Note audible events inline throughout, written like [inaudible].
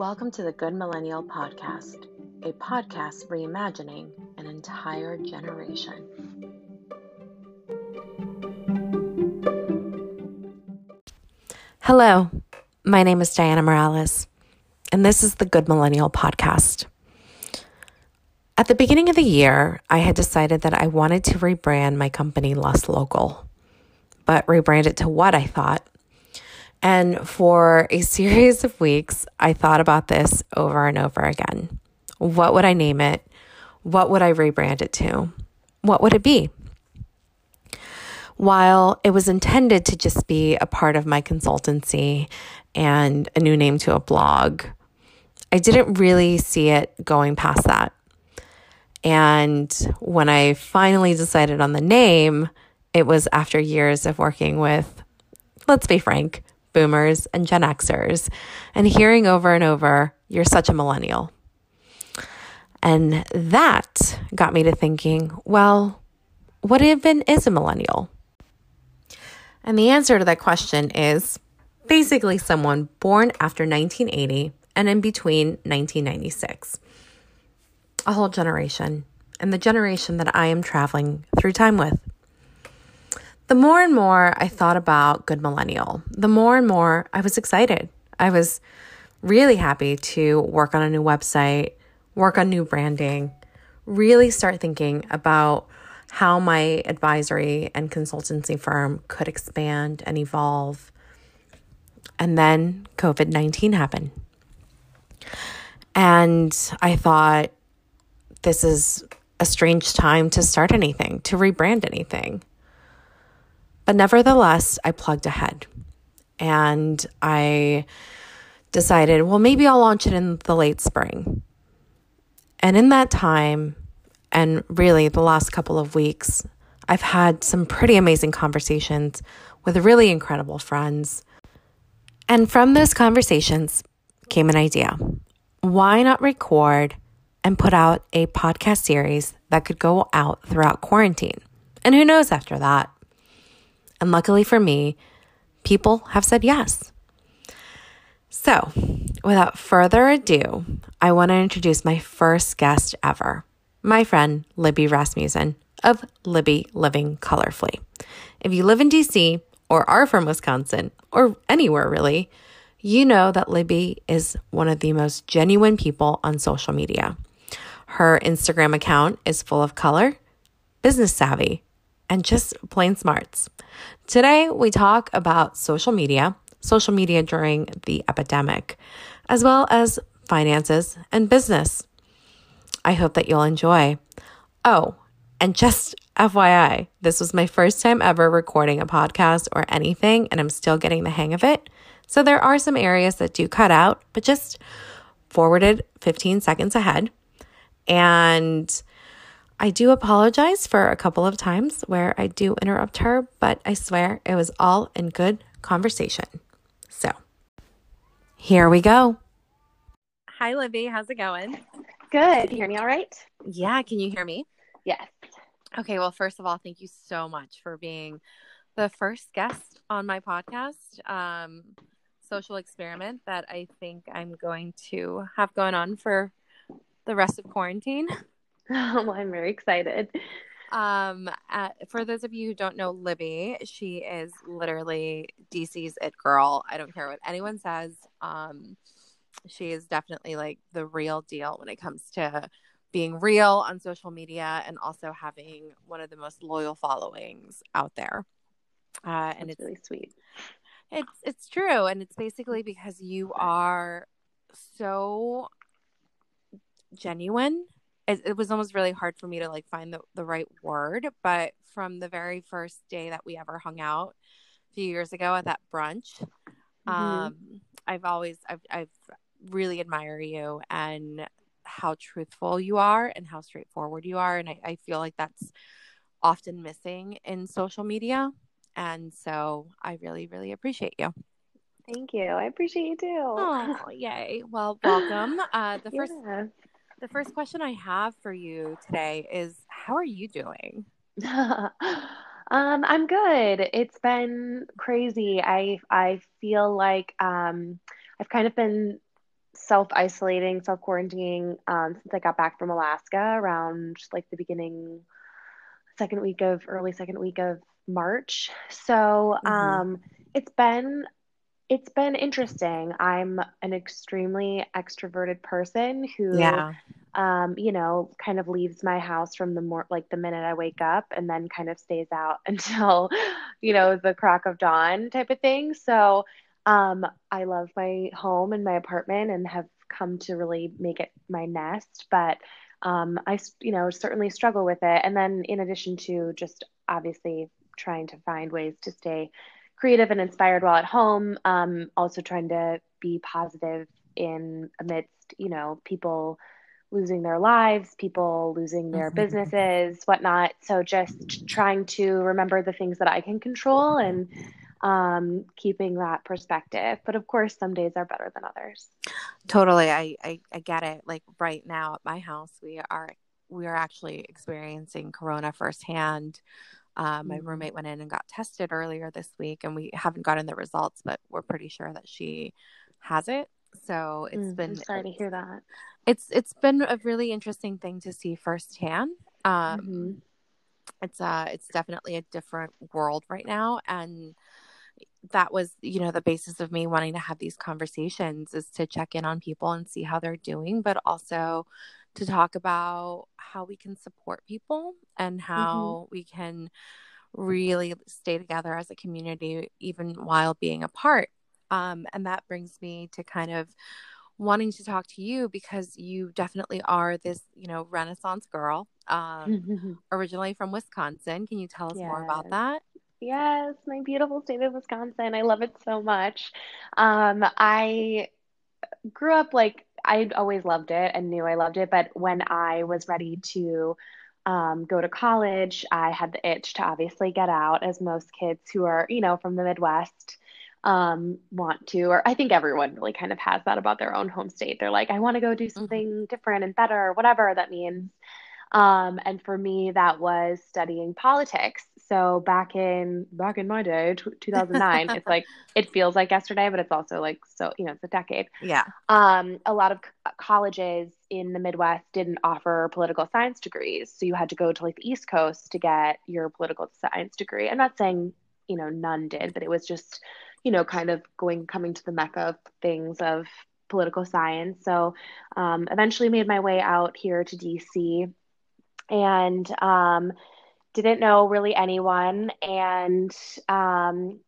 Welcome to the Good Millennial Podcast, a podcast reimagining an entire generation. Hello, my name is Diana Morales, and this is the Good Millennial Podcast. At the beginning of the year, I had decided that I wanted to rebrand my company Less Local, but rebrand it to what I thought and for a series of weeks, I thought about this over and over again. What would I name it? What would I rebrand it to? What would it be? While it was intended to just be a part of my consultancy and a new name to a blog, I didn't really see it going past that. And when I finally decided on the name, it was after years of working with, let's be frank, boomers, and Gen Xers, and hearing over and over, you're such a millennial. And that got me to thinking, well, what even is a millennial? And the answer to that question is basically someone born after 1980 and in between 1996. A whole generation, and the generation that I am traveling through time with. The more and more I thought about Good Millennial, the more and more I was excited. I was really happy to work on a new website, work on new branding, really start thinking about how my advisory and consultancy firm could expand and evolve. And then COVID 19 happened. And I thought, this is a strange time to start anything, to rebrand anything. But nevertheless, I plugged ahead and I decided, well, maybe I'll launch it in the late spring. And in that time, and really the last couple of weeks, I've had some pretty amazing conversations with really incredible friends. And from those conversations came an idea. Why not record and put out a podcast series that could go out throughout quarantine? And who knows after that? And luckily for me, people have said yes. So, without further ado, I want to introduce my first guest ever, my friend Libby Rasmussen of Libby Living Colorfully. If you live in DC or are from Wisconsin or anywhere really, you know that Libby is one of the most genuine people on social media. Her Instagram account is full of color, business savvy, and just plain smarts. Today, we talk about social media, social media during the epidemic, as well as finances and business. I hope that you'll enjoy. Oh, and just FYI, this was my first time ever recording a podcast or anything, and I'm still getting the hang of it. So there are some areas that do cut out, but just forwarded 15 seconds ahead. And I do apologize for a couple of times where I do interrupt her, but I swear it was all in good conversation. So here we go. Hi, Libby. How's it going? Good. Can You hear me all right? Yeah. Can you hear me? Yes. Okay. Well, first of all, thank you so much for being the first guest on my podcast, um, Social Experiment, that I think I'm going to have going on for the rest of quarantine. [laughs] well, I'm very excited. Um, uh, for those of you who don't know Libby, she is literally DC's it girl. I don't care what anyone says. Um, she is definitely like the real deal when it comes to being real on social media and also having one of the most loyal followings out there. Uh, and That's it's really sweet. It's it's true, and it's basically because you are so genuine it, it, was almost really hard for me to like find the, the right word but from the very first day that we ever hung out a few years ago at that brunch mm-hmm. um i've always I've, I've really admire you and how truthful you are and how straightforward you are and I, I feel like that's often missing in social media and so i really really appreciate you Thank you. I appreciate you too. Oh, yay. Well, [laughs] welcome. Uh, the first yeah. The first question I have for you today is how are you doing? [laughs] um, I'm good. It's been crazy. I I feel like um, I've kind of been self isolating, self quarantining um, since I got back from Alaska around like the beginning, second week of early second week of March. So Mm-hmm. um, it's been it's been interesting. I'm an extremely extroverted person who, Yeah. um, you know, kind of leaves my house from the more like the minute I wake up and then kind of stays out [laughs] until, you know, the crack of dawn type of thing. So, um, I love my home and my apartment and have come to really make it my nest. But, um, I, you know, certainly struggle with it. And then in addition to just obviously trying to find ways to stay creative and inspired while at home. Um, also trying to be positive in amidst, you know, people losing their lives, people losing their Mhm. businesses, whatnot. So just trying to remember the things that I can control and um, keeping that perspective. But of course, some days are better than others. Totally. I, I, I get it. Like right now at my house, we are we are actually experiencing corona firsthand. Uh, my Mm. roommate went in and got tested earlier this week, and we haven't gotten the results, but we're pretty sure that she has it. So it's Mm, I'm been sorry to hear that. it's it's been a really interesting thing to see firsthand. Um, Mhm. it's uh it's definitely a different world right now, and that was you know the basis of me wanting to have these conversations is to check in on people and see how they're doing, but also to talk about how we can support people and how we can really stay together as a community even while being apart. Um, and that brings me to kind of wanting to talk to you because you definitely are this, you know, Renaissance girl, um, [laughs] originally from Wisconsin. Can you tell us more about that? Yes, my beautiful state of Wisconsin. I love it so much. Um, I grew up like I always loved it and knew I loved it, but when I was ready to um, go to college, I had the itch to obviously get out, as most kids who are, you know, from the Midwest um, want to, or I think everyone really kind of has that about their own home state. They're like, I want to go do something different and better, or whatever that means. Um, and for me, that was studying politics. So back in back in my day, t- 2009, it's like [laughs] it feels like yesterday, but it's also like so you know it's a decade. Yeah. Um, a lot of c- colleges in the Midwest didn't offer political science degrees, so you had to go to like the East Coast to get your political science degree. I'm not saying you know none did, but it was just you know kind of going coming to the mecca of things of political science. So um, eventually made my way out here to DC and um, didn't know really anyone and um,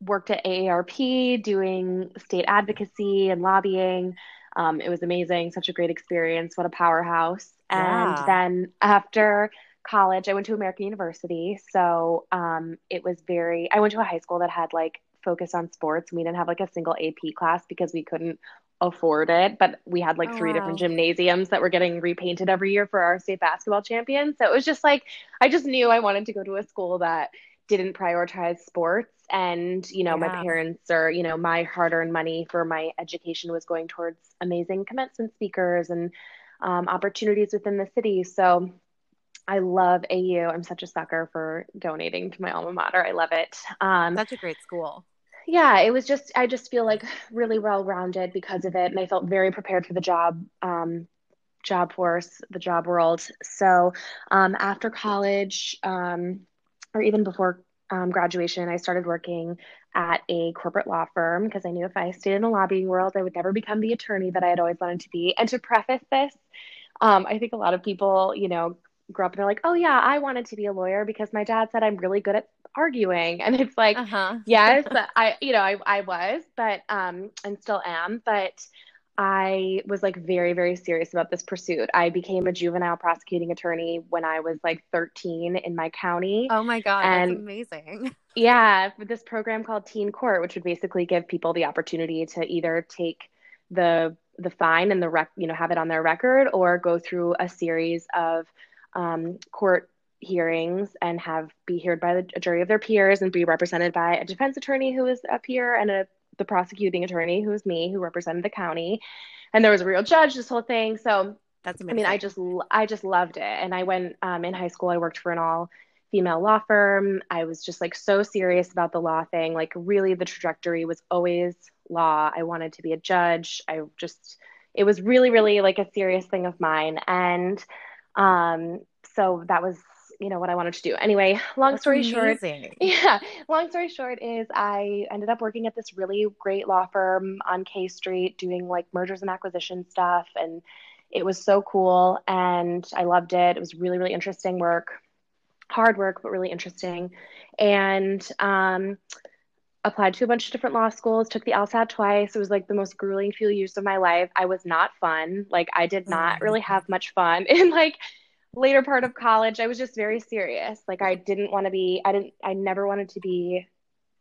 worked at AARP doing state advocacy and lobbying. Um, it was amazing, such a great experience. What a powerhouse. And Yeah. then after college, I went to American University. So um, it was very, I went to a high school that had like focus on sports. We didn't have like a single AP class because we couldn't afford it, but we had like Oh, three different gymnasiums that were getting repainted every year for our state basketball champions. So it was just like, I just knew I wanted to go to a school that didn't prioritize sports. And, you know, my parents or, you know, my hard earned money for my education was going towards amazing commencement speakers and um, opportunities within the city. So I love AU. I'm such a sucker for donating to my alma mater. I love it. Um, Such a great school. Yeah, it was just, I just feel like really well rounded because of it. And I felt very prepared for the job, um, job force, the job world. So um, after college, um, or even before um, graduation, I started working at a corporate law firm because I knew if I stayed in the lobbying world, I would never become the attorney that I had always wanted to be. And to preface this, um, I think a lot of people, you know, grow up and they're like, oh, yeah, I wanted to be a lawyer because my dad said I'm really good at arguing. And it's like, Uh-huh. yes, [laughs] I, you know, I, I was, but, um, and still am, but I was like very, very serious about this pursuit. I became a juvenile prosecuting attorney when I was like 13 in my county. Oh my God, that's amazing. [laughs] Yeah, for this program called Teen Court, which would basically give people the opportunity to either take the the fine and the rec, you know, have it on their record, or go through a series of um, court hearings and have be heard by the, a jury of their peers and be represented by a defense attorney who is a peer and a the prosecuting attorney who is me who represented the county, and there was a real judge. This whole thing, so That's amazing. I mean, I just I just loved it. And I went um, in high school. I worked for an all female law firm. I was just like so serious about the law thing. Like really, the trajectory was always law. I wanted to be a judge. I just, it was really, really like a serious thing of mine. And um, so that was you know what I wanted to do. Anyway, long That's story amazing. short, [laughs] yeah, long story short is I ended up working at this really great law firm on K Street doing like mergers and acquisition stuff and it was so cool and I loved it. It was really really interesting work. Hard work but really interesting. And um applied to a bunch of different law schools, took the LSAT twice. It was like the most grueling few years of my life. I was not fun. Like I did not really have much fun [laughs] in like later part of college, I was just very serious. Like I didn't want to be I didn't I never wanted to be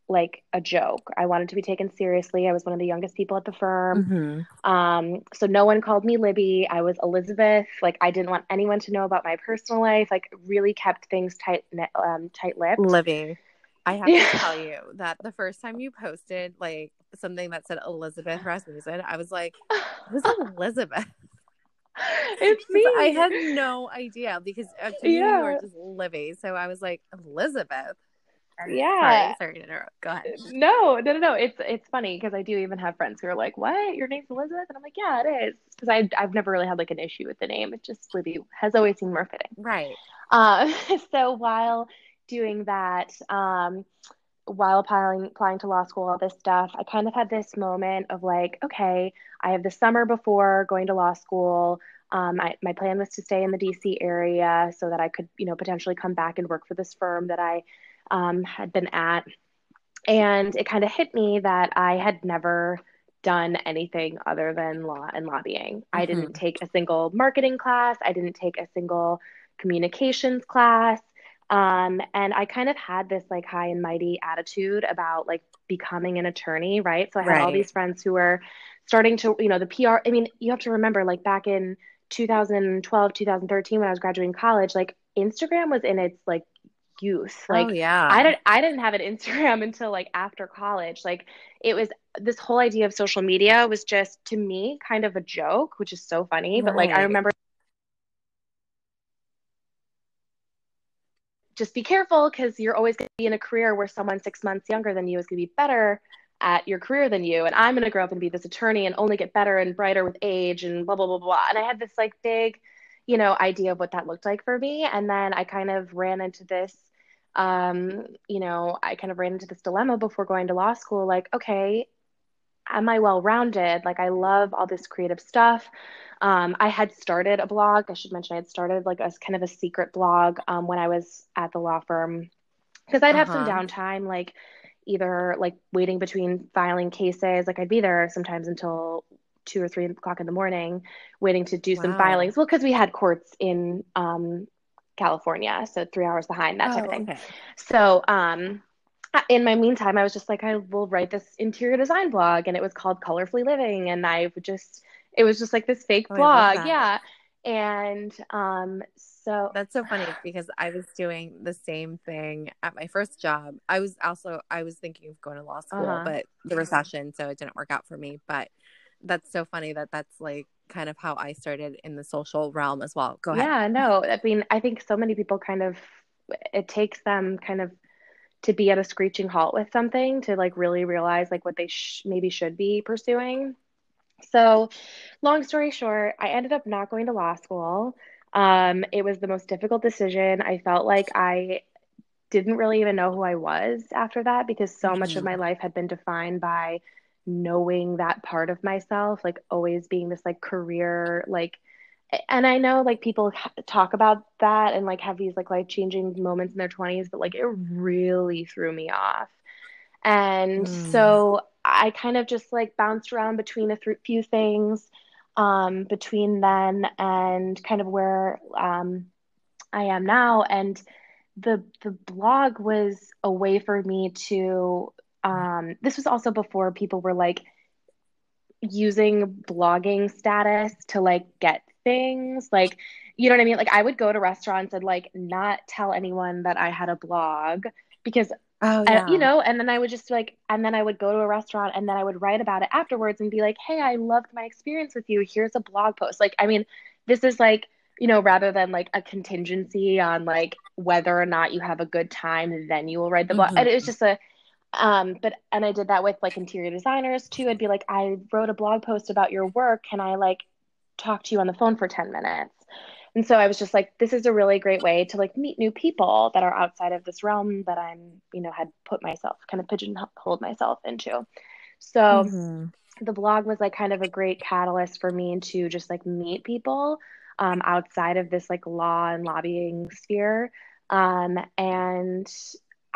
like a joke. I wanted to be taken seriously. I was one of the youngest people at the firm. Mm-hmm. Um, so no one called me Libby. I was Elizabeth. Like I didn't want anyone to know about my personal life. Like really kept things tight um, tight lipped. Libby. I have Yeah. to tell you that the first time you posted like something that said Elizabeth Rasmussen, I was like, "Who's [laughs] Elizabeth?" [laughs] it's me. I had no idea because uh, you Yeah. were just Libby, so I was like Elizabeth. Yeah. Sorry, sorry to interrupt. Go ahead. No, no, no, no. It's it's funny because I do even have friends who are like, "What? Your name's Elizabeth?" And I'm like, "Yeah, it is." Because I I've never really had like an issue with the name. It just Libby has always seemed more fitting. Right. Uh, [laughs] so while doing that, um, while applying applying to law school, all this stuff, I kind of had this moment of like, okay, I have the summer before going to law school. Um, I, my plan was to stay in the DC area so that I could, you know, potentially come back and work for this firm that I um, had been at. And it kind of hit me that I had never done anything other than law and lobbying. I didn't take a single marketing class. I didn't take a single communications class. Um, and I kind of had this like high and mighty attitude about like becoming an attorney, right? So I had all these friends who were starting to, you know, the PR. I mean, you have to remember, like back in 2012, 2013, when I was graduating college, like Instagram was in its like youth. Like oh yeah. I didn't I didn't have an [laughs] Instagram until like after college. Like it was this whole idea of social media was just to me kind of a joke, which is so funny. But like I remember just be careful because you're always going to be in a career where someone six months younger than you is going to be better at your career than you. And I'm going to grow up and be this attorney and only get better and brighter with age and blah, blah, blah, blah. And I had this like big, you know, idea of what that looked like for me. And then I kind of ran into this, um, you know, I kind of ran into this dilemma before going to law school like, okay, am I well rounded? Like, I love all this creative stuff. Um, I had started a blog. I should mention I had started like a kind of a secret blog um, when I was at the law firm because I'd have some Uh-huh. downtime, like either like waiting between filing cases. Like I'd be there sometimes until two or three o'clock in the morning, waiting to do some filings. Well, because we had courts in um, California, so three hours behind that type of Oh, thing. okay. So, um, in my meantime, I was just like, I will write this interior design blog, and it was called Colorfully Living, and I would just, it was just like this fake Oh, blog, yeah. And um, so That's so funny because I was doing the same thing at my first job. I was also I was thinking of going to law school, Uh-huh. but the recession, so it didn't work out for me. But that's so funny that that's like kind of how I started in the social realm as well. Go ahead. yeah, no, I mean, I think so many people kind of, it takes them kind of to be at a screeching halt with something to like really realize like what they sh- maybe should be pursuing. So, long story short, I ended up not going to law school. Um, it was the most difficult decision. I felt like I didn't really even know who I was after that because so much of Mhm. my life had been defined by knowing that part of myself, like always being this like career, like, and I know like people talk about that and like have these like life changing moments in their 20s, but like it really threw me off. And Mm. so I kind of just like bounced around between a th- few things um, between then and kind of where um, I am now. And the the blog was a way for me to. Um, this was also before people were like using blogging status to like get things like you know what I mean? Like I would go to restaurants and like not tell anyone that I had a blog because Oh uh, you know, and then I would just like, and then I would go to a restaurant and then I would write about it afterwards and be like, hey, I loved my experience with you. Here's a blog post. Like, I mean, this is like, you know, rather than like a contingency on like whether or not you have a good time, then you will write the blog. Mhm. And it was just a, um, but and I did that with like interior designers too. I'd be like, I wrote a blog post about your work. Can I like talk to you on the phone for 10 minutes? And so I was just like, this is a really great way to like meet new people that are outside of this realm that I'm, you know, had put myself kind of pigeonholed myself into. So mm-hmm. the blog was like kind of a great catalyst for me to just like meet people um, outside of this like law and lobbying sphere. Um, and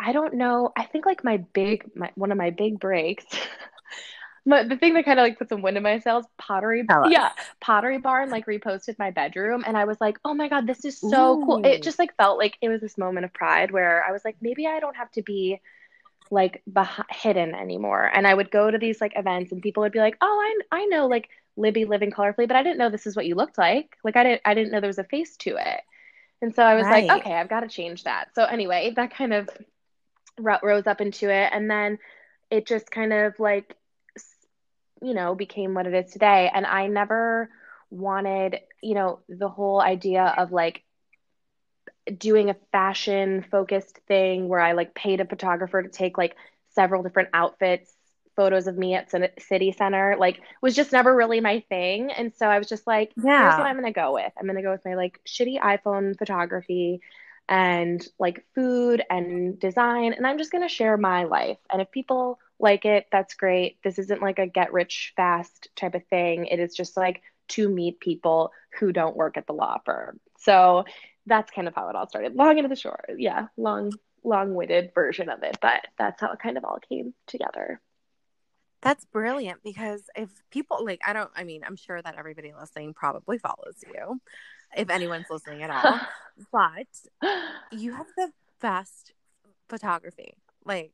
I don't know. I think like my big, my, one of my big breaks. [laughs] my, the thing that kind of like put some wind in my sails, Pottery, yeah, Pottery Barn like reposted my bedroom, and I was like, oh my god, this is so Ooh. cool. It just like felt like it was this moment of pride where I was like, maybe I don't have to be like beh- hidden anymore. And I would go to these like events, and people would be like, oh, I I know like Libby living colorfully, but I didn't know this is what you looked like. Like I didn't I didn't know there was a face to it. And so I was right. like, okay, I've got to change that. So anyway, that kind of rose up into it, and then it just kind of like you know became what it is today. And I never wanted, you know, the whole idea of like doing a fashion focused thing where I like paid a photographer to take like several different outfits photos of me at city center like was just never really my thing and so i was just like yeah. here's what i'm gonna go with i'm gonna go with my like shitty iphone photography and like food and design and i'm just gonna share my life and if people like it that's great. This isn't like a get rich fast type of thing. It is just like to meet people who don't work at the law firm. So that's kind of how it all started. Long into the short yeah long long-witted version of it but that's how it kind of all came together. That's brilliant because if people like, I don't, I mean, I'm sure that everybody listening probably follows you, if anyone's listening at all, [laughs] but you have the best photography. Like,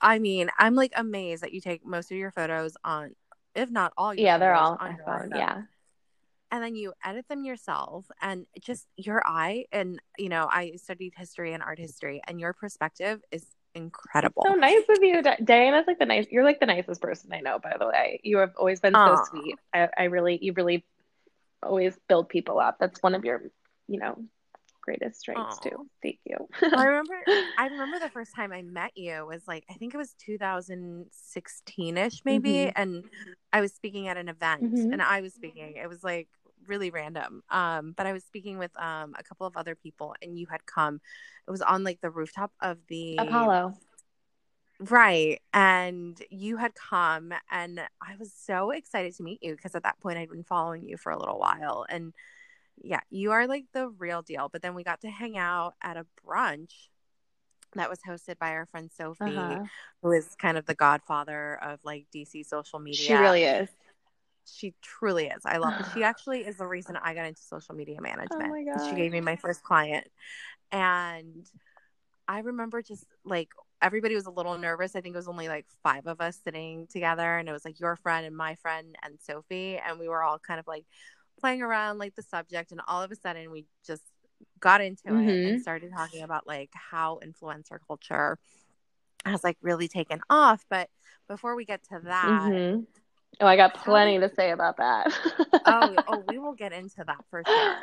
I mean, I'm like amazed that you take most of your photos on, if not all yeah, they're all on your phone. Yeah. And then you edit them yourself and just your eye. And, you know, I studied history and art history, and your perspective is incredible. So nice of you, Diana's like the nice. You're like the nicest person I know. By the way, you have always been Aww. so sweet. I, I really, you really always build people up. That's one of your, you know, greatest strengths Aww. too. Thank you. I [laughs] remember. I remember the first time I met you was like I think it was 2016 ish maybe, mm-hmm. and I was speaking at an event, mm-hmm. and I was speaking. It was like really random. Um, but I was speaking with um a couple of other people, and you had come. It was on like the rooftop of the Apollo. Right. And you had come, and I was so excited to meet you because at that point I'd been following you for a little while. And yeah, you are like the real deal. But then we got to hang out at a brunch that was hosted by our friend Sophie, uh-huh. who is kind of the godfather of like DC social media. She really is she truly is. I love her. She [sighs] actually is the reason I got into social media management. Oh my She gave me my first client. And I remember just like everybody was a little nervous. I think it was only like five of us sitting together, and it was like your friend and my friend and Sophie, and we were all kind of like playing around like the subject, and all of a sudden we just got into mm-hmm. it and mm-hmm. started talking about like how influencer culture has like really taken off. But before we get to that, mm-hmm. Oh, I got plenty to say about that. oh, oh, [laughs] we will get into that for sure.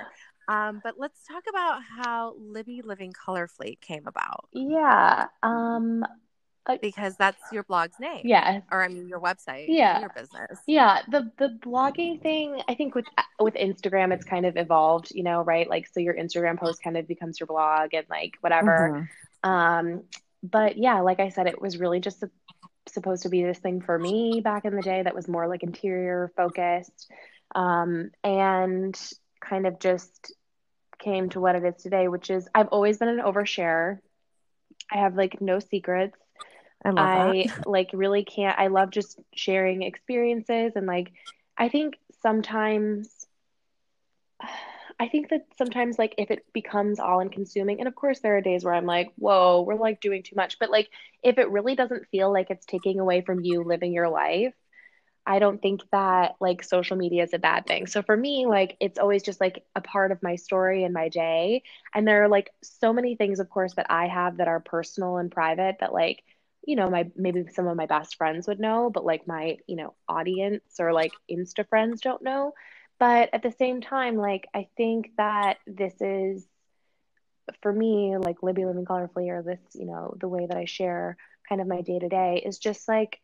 Um, but let's talk about how Libby Living Colorfully came about. Yeah. Um, because that's your blog's name. Yeah. Or I mean your website. Yeah. Your business. Yeah. The the blogging thing, I think with with Instagram it's kind of evolved, you know, right? Like so your Instagram post kind of becomes your blog and like whatever. Mm-hmm. Um but yeah, like I said, it was really just a supposed to be this thing for me back in the day that was more like interior focused um, and kind of just came to what it is today, which is I've always been an overshare. I have like no secrets. I, I like really can't. I love just sharing experiences and like I think sometimes I think that sometimes like if it becomes all and consuming, and of course there are days where I'm like, whoa, we're like doing too much. But like if it really doesn't feel like it's taking away from you living your life, I don't think that like social media is a bad thing. So for me, like it's always just like a part of my story and my day. And there are like so many things, of course, that I have that are personal and private that like, you know, my maybe some of my best friends would know, but like my, you know, audience or like Insta friends don't know. But at the same time, like, I think that this is, for me, like Libby Living Colorfully, or this, you know, the way that I share kind of my day to day is just like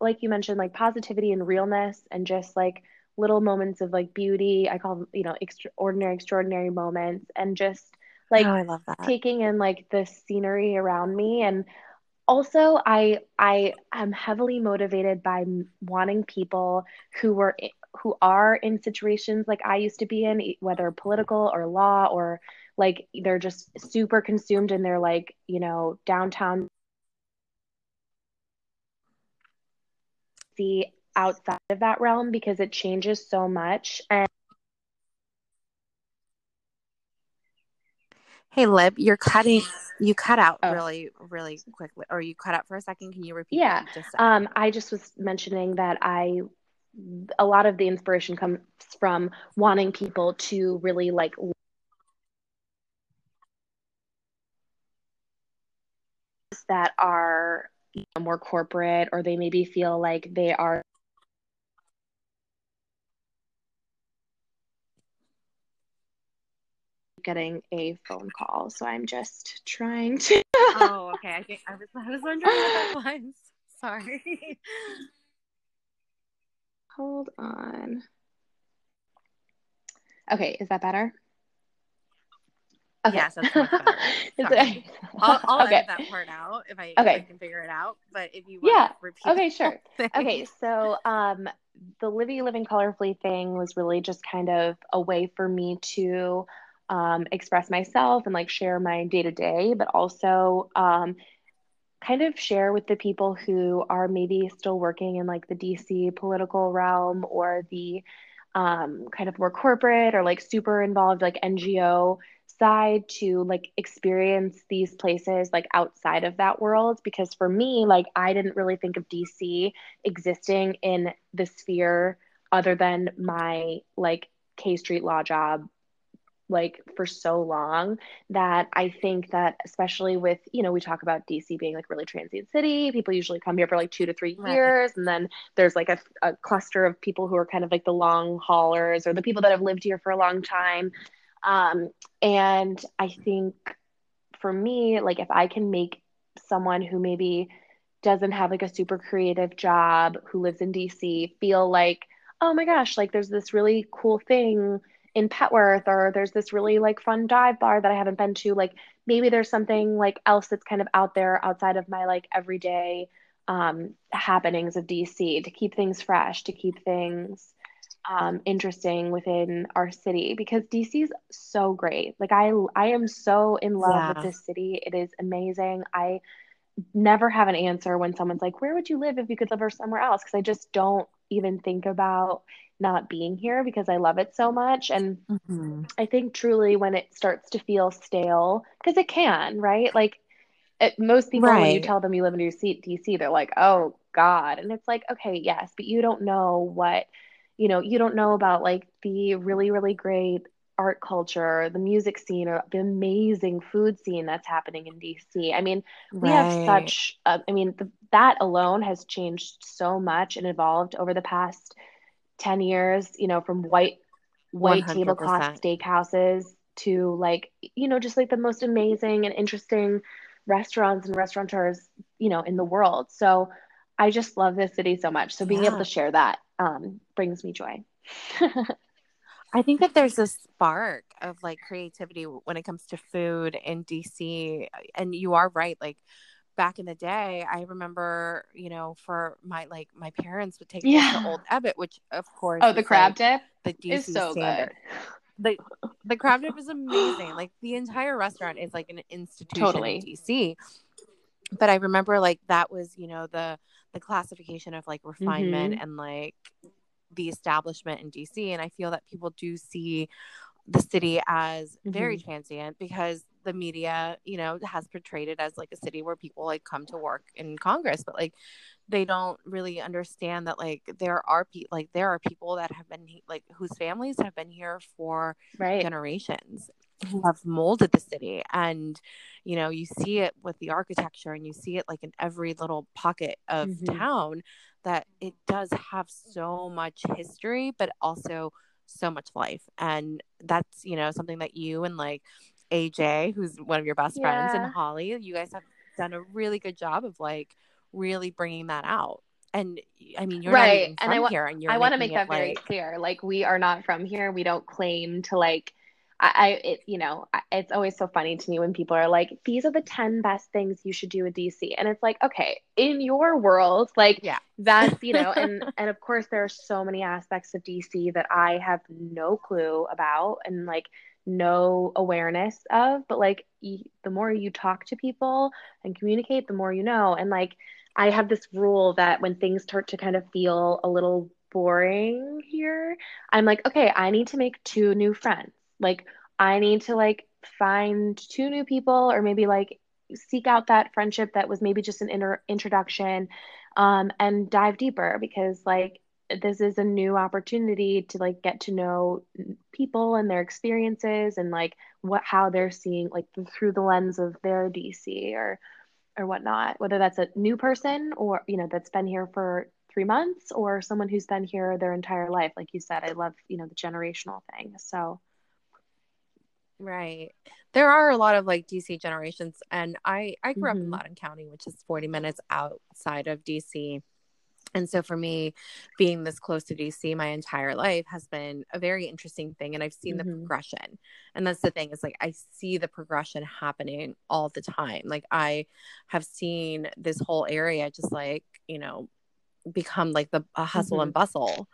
like you mentioned like positivity and realness and just like little moments of like beauty i call them you know extraordinary extraordinary moments and just like oh, I love that. taking in like the scenery around me and also i i am heavily motivated by wanting people who were who are in situations like i used to be in whether political or law or like they're just super consumed in their like you know downtown see outside of that realm because it changes so much and Hey, Lib, you're cutting. [sighs] You cut out oh. really, really quickly, or you cut out for a second. Can you repeat? Yeah. Um, I just was mentioning that I, a lot of the inspiration comes from wanting people to really like that are you know, more corporate, or they maybe feel like they are getting a phone call, so I'm just trying to. [laughs] oh, okay. I think I was I was wondering what that was. [laughs] Sorry. Hold on. Okay, is that better? Okay. Yes, that's much better. [laughs] Sorry. I'll, I'll okay. edit that part out if I, okay. if I can figure it out. But if you yeah, repeat, okay, sure. Okay, so um, the Libby Living Colorfully thing was really just kind of a way for me to um, express myself and like share my day to day, but also um, kind of share with the people who are maybe still working in like the DC political realm or the um, kind of more corporate or like super involved like NGO side to like experience these places like outside of that world. Because for me like I didn't really think of DC existing in the sphere other than my like K Street law job like for so long that I think that especially with, you know, we talk about DC being like really transient city. People usually come here for like two to three right. years. And then there's like a, a cluster of people who are kind of like the long haulers or the people that have lived here for a long time. Um, and I think for me, like if I can make someone who maybe doesn't have like a super creative job who lives in DC feel like, oh my gosh, like there's this really cool thing in Petworth or there's this really like fun dive bar that I haven't been to. Like maybe there's something like else that's kind of out there outside of my like everyday um, happenings of DC to keep things fresh, to keep things um, interesting within our city because DC is so great. Like I, I am so in love yeah. with this city. It is amazing. I never have an answer when someone's like, "Where would you live if you could live somewhere else?" Because I just don't even think about not being here because I love it so much. And mm-hmm. I think truly when it starts to feel stale, because it can, right? Like it, most people, right. when you tell them you live in DC, DC, they're like, oh God. And it's like, okay, yes, but you don't know what, you know, you don't know about like the really, really great art culture, the music scene, or the amazing food scene that's happening in DC. I mean, we right. have such, uh, I mean, the, that alone has changed so much and evolved over the past 10 years, you know, from white white 100%. tablecloth steakhouses to like, you know, just like the most amazing and interesting restaurants and restaurateurs, you know, in the world. So I just love this city so much. So being yeah. able to share that um, brings me joy. [laughs] I think that there's a spark of like creativity when it comes to food in DC. And you are right. Like back in the day, I remember, you know, for my like my parents would take yeah. to Old Ebbitt, which of course Oh, the crab like, dip the DC is so standard. good. The the crab dip is amazing. [gasps] Like the entire restaurant is like an institution totally. in DC. But I remember like that was, you know, the the classification of like refinement mm-hmm. and like the establishment in DC. And I feel that people do see the city as very mm-hmm. transient because the media, you know, has portrayed it as like a city where people like come to work in Congress, but like they don't really understand that like there are people like there are people that have been like whose families have been here for right. generations who have molded the city and you know you see it with the architecture and you see it like in every little pocket of mm-hmm. town that it does have so much history but also so much life and that's you know something that you and like AJ, who's one of your best friends, yeah. and Holly. You guys have done a really good job of like really bringing that out. And I mean, you're right. and I, wa- here, and I want to make that like, very clear. Like, we are not from here. We don't claim to like I, I it, you know, it's always so funny to me when people are like, these are the 10 best things you should do in DC. And it's like, okay, in your world, like yeah, [laughs] that's, you know, and, and of course there are so many aspects of DC that I have no clue about and like no awareness of, but like the more you talk to people and communicate, the more you know. And like, I have this rule that when things start to kind of feel a little boring here, I'm like, okay, I need to make two new friends like I need to like find two new people or maybe like seek out that friendship that was maybe just an inter- introduction um, and dive deeper because like this is a new opportunity to like get to know people and their experiences and like what how they're seeing like through the lens of their DC or or whatnot whether that's a new person or you know that's been here for three months or someone who's been here their entire life like you said I love you know the generational thing so Right. There are a lot of like DC generations and I I grew mm-hmm. up in mm-hmm. Loudoun County, which is 40 minutes outside of DC. And so for me, being this close to DC my entire life has been a very interesting thing. And I've seen mm-hmm. the progression. And that's the thing is like I see the progression happening all the time. Like I have seen this whole area just like, you know, become like the hustle mm-hmm. and bustle.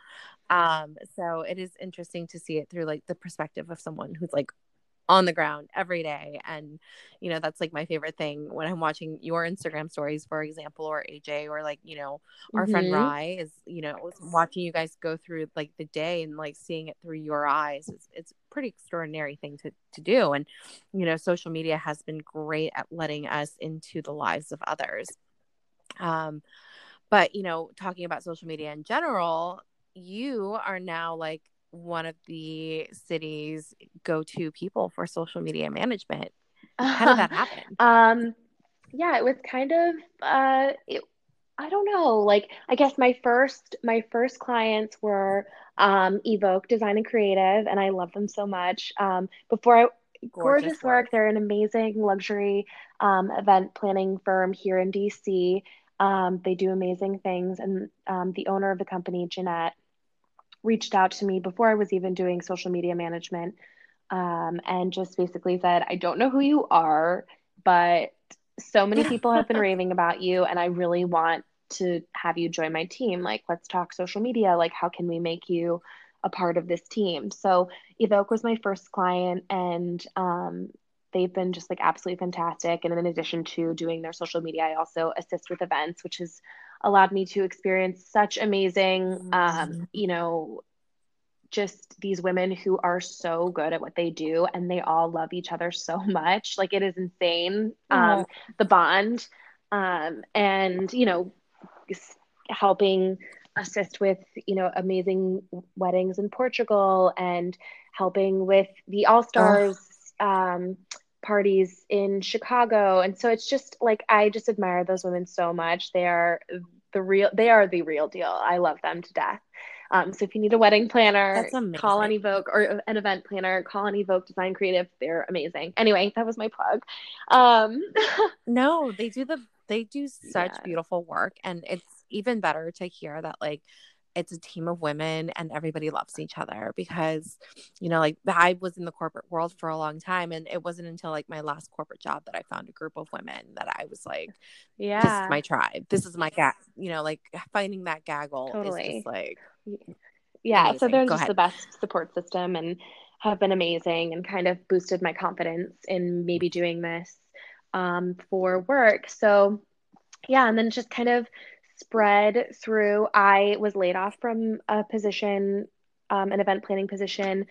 Um, so it is interesting to see it through like the perspective of someone who's like on the ground every day and you know that's like my favorite thing when i'm watching your instagram stories for example or aj or like you know our mm-hmm. friend rye is you know watching you guys go through like the day and like seeing it through your eyes it's, it's a pretty extraordinary thing to, to do and you know social media has been great at letting us into the lives of others um but you know talking about social media in general you are now like one of the city's go-to people for social media management. [laughs] How did that happen? um, yeah, it was kind of uh, it, I don't know. Like, I guess my first my first clients were um, Evoke Design and Creative, and I love them so much. Um, before I gorgeous, gorgeous work. work. They're an amazing luxury um, event planning firm here in DC. Um, they do amazing things, and um, the owner of the company, Jeanette, reached out to me before I was even doing social media management um, and just basically said, I don't know who you are, but so many people have been [laughs] raving about you, and I really want to have you join my team. Like, let's talk social media. Like, how can we make you a part of this team? So, Evoke was my first client, and um, they've been just like absolutely fantastic. And in addition to doing their social media, I also assist with events, which has allowed me to experience such amazing, um, you know, just these women who are so good at what they do and they all love each other so [laughs] much. Like it is insane, um, the bond. Um, and, you know, helping assist with, you know, amazing weddings in Portugal and helping with the All Stars. Um, parties in Chicago. And so it's just like I just admire those women so much. They are the real they are the real deal. I love them to death. Um, so if you need a wedding planner, call on Evoke or an event planner, call on Evoke Design Creative. They're amazing. Anyway, that was my plug. Um, [laughs] no, they do the they do such yeah. beautiful work, and it's even better to hear that like it's a team of women and everybody loves each other because you know like i was in the corporate world for a long time and it wasn't until like my last corporate job that i found a group of women that i was like yeah this is my tribe this is my gag you know like finding that gaggle totally. is just like yeah amazing. so they're Go just ahead. the best support system and have been amazing and kind of boosted my confidence in maybe doing this um, for work so yeah and then just kind of spread through. I was laid off from a position, um, an event planning position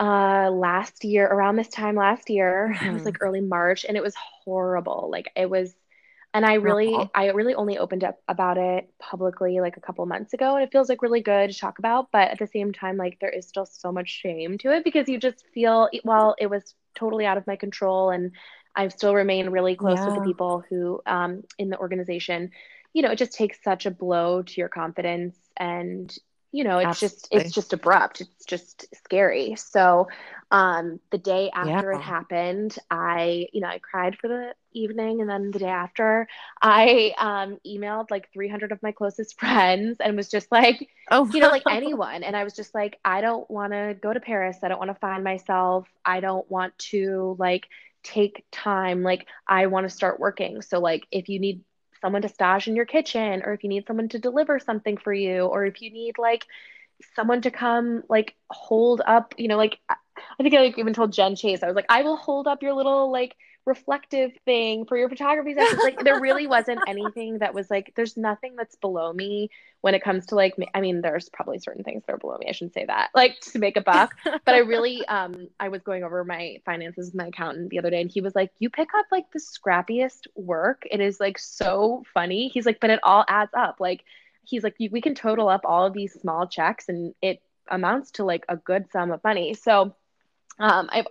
uh last year around this time last year mm-hmm. [laughs] it was like early march and it was horrible like it was and i really i really only opened up about it publicly like a couple months ago and it feels like really good to talk about but at the same time like there is still so much shame to it because you just feel well, it was totally out of my control and i still remain really close yeah. with the people who um in the organization you know, it just takes such a blow to your confidence and you know it's Absolutely. just it's just abrupt. It's just scary. So um the day after yeah. it happened i you know i cried for the evening and then the day after i um emailed like 300 of my closest [laughs] friends and was just like oh. you know like [laughs] anyone. And i was just like i don't want to go to paris. I don't want to find myself. I don't want to like take time. Like i want to start working. So like if you need someone to stash in your kitchen or if you need someone to deliver something for you or if you need like someone to come like hold up you know like i think i like, even told jen chase i was like i will hold up your little like reflective thing for your photography sessions. like there really wasn't [laughs] anything that was like there's nothing that's below me when it comes to like I mean there's probably certain things that are below me. I shouldn't say that. Like to make a buck. but I really [laughs] um I was going over my finances with my accountant the other day and he was like, You pick up like the scrappiest work. It is like so funny. He's like, but it all adds up. Like he's like, we can total up all of these small checks and it amounts to like a good sum of money. So um I've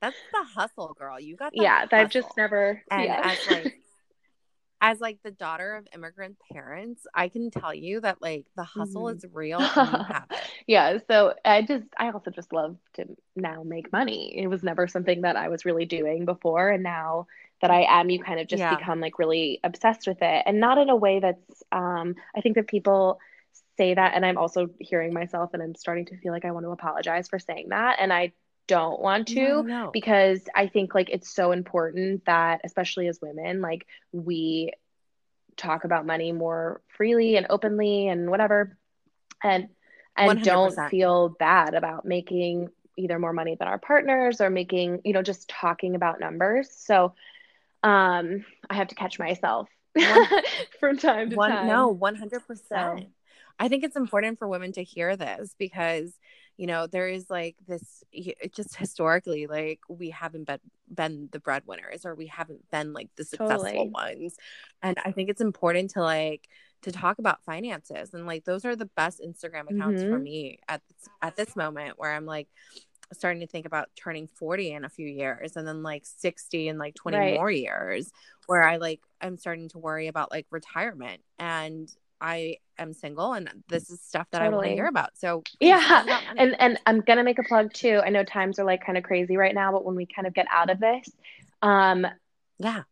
that's the hustle, girl. You got yeah. I've just never. And yeah. as like [laughs] as like the daughter of immigrant parents, I can tell you that like the hustle mm-hmm. is real and you have [laughs] it. yeah. So I just I also just love to now make money. It was never something that I was really doing before, and now that I am, you kind of just yeah. become like really obsessed with it, and not in a way that's. um I think that people say that and i'm also hearing myself and i'm starting to feel like i want to apologize for saying that and i don't want to no, because I think like it's so important that especially as women like we talk about money more freely and openly and whatever and and do not feel bad about making either more money than our partners or making you know just talking about numbers. So um I have to catch myself [laughs] from time to one, time. no 100% so. I think it's important for women to hear this because you know there is like this just historically like we haven't been been the breadwinners or we haven't been like the successful totally. ones and i think it's important to like to talk about finances and like those are the best instagram accounts mm-hmm. for me at at this moment where i'm like starting to think about turning 40 in a few years and then like 60 in like 20 right. more years where i like i'm starting to worry about like retirement and I am single and this is stuff that totally. I want to hear about. So yeah. And and I'm gonna make a plug too. I know times are like kind of crazy right now, but when we kind of get out of this, um yeah.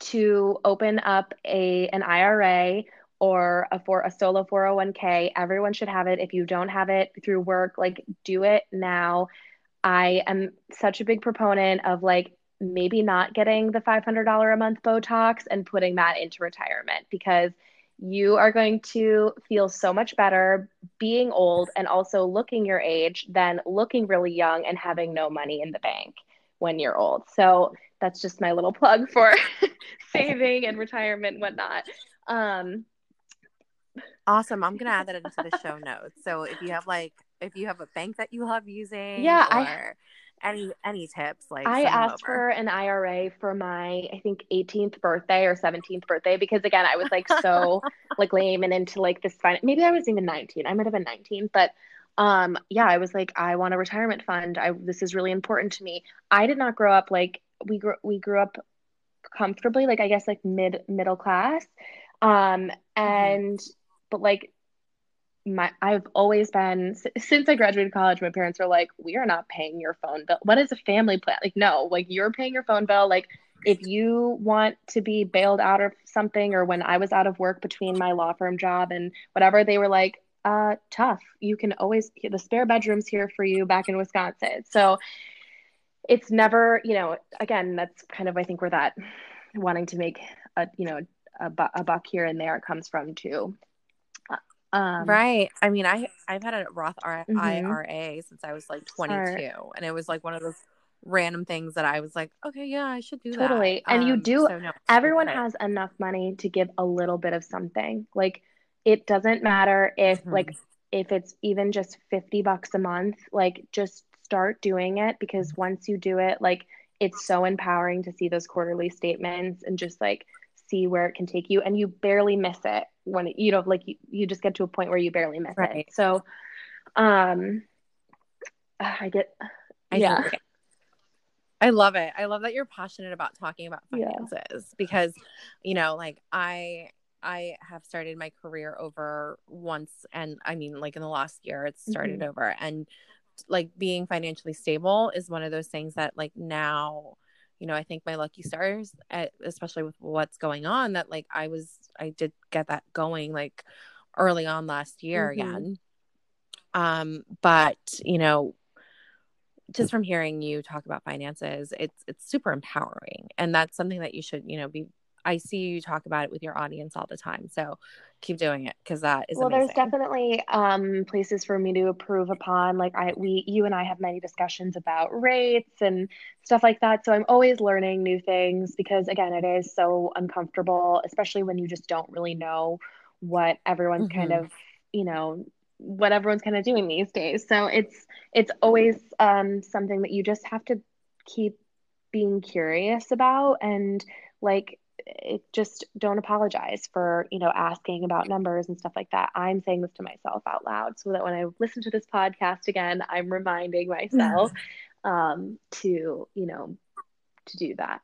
To open up a an IRA or a for a solo 401k, everyone should have it. If you don't have it through work, like do it now. I am such a big proponent of like maybe not getting the $500 a month Botox and putting that into retirement because you are going to feel so much better being old and also looking your age than looking really young and having no money in the bank when you're old. So that's just my little plug for [laughs] saving and retirement and whatnot. Um, awesome. I'm gonna add that into the show notes. So if you have like if you have a bank that you love using, yeah, I any any tips like i asked for an ira for my i think 18th birthday or 17th birthday because again i was like so [laughs] like lame and into like this fine maybe i was even 19 i might have been 19 but um yeah i was like i want a retirement fund i this is really important to me i did not grow up like we grew we grew up comfortably like i guess like mid middle class um mm-hmm. and mm-hmm. but like my I've always been since I graduated college. My parents were like, "We are not paying your phone bill. What is a family plan? Like, no, like you're paying your phone bill. Like, if you want to be bailed out of something, or when I was out of work between my law firm job and whatever, they were like, uh, tough. You can always the spare bedrooms here for you back in Wisconsin. So it's never, you know, again, that's kind of I think where that wanting to make a you know a, a buck here and there comes from too. Um, right. I mean, I I've had a Roth mm-hmm. IRA since I was like 22, Smart. and it was like one of those random things that I was like, okay, yeah, I should do totally. that. Totally. And um, you do. So no, everyone has enough money to give a little bit of something. Like it doesn't matter if mm-hmm. like if it's even just 50 bucks a month. Like just start doing it because once you do it, like it's so empowering to see those quarterly statements and just like see where it can take you and you barely miss it when you know like you, you just get to a point where you barely miss right. it so um i get I yeah I love it. I love that you're passionate about talking about finances yeah. because, you know, like I I have started my career over once, and I mean, like in the last year, it's started mm-hmm. over, and like being financially stable is one of those things that like now you know i think my lucky stars especially with what's going on that like i was i did get that going like early on last year mm-hmm. again um but you know just from hearing you talk about finances it's it's super empowering and that's something that you should you know be I see you talk about it with your audience all the time. So keep doing it because that is well. Amazing. There's definitely um, places for me to improve upon. Like I, we, you and I have many discussions about rates and stuff like that. So I'm always learning new things because again, it is so uncomfortable, especially when you just don't really know what everyone's mm-hmm. kind of, you know, what everyone's kind of doing these days. So it's it's always um, something that you just have to keep being curious about and like it just don't apologize for you know asking about numbers and stuff like that. I'm saying this to myself out loud so that when i listen to this podcast again i'm reminding myself um, to you know to do that.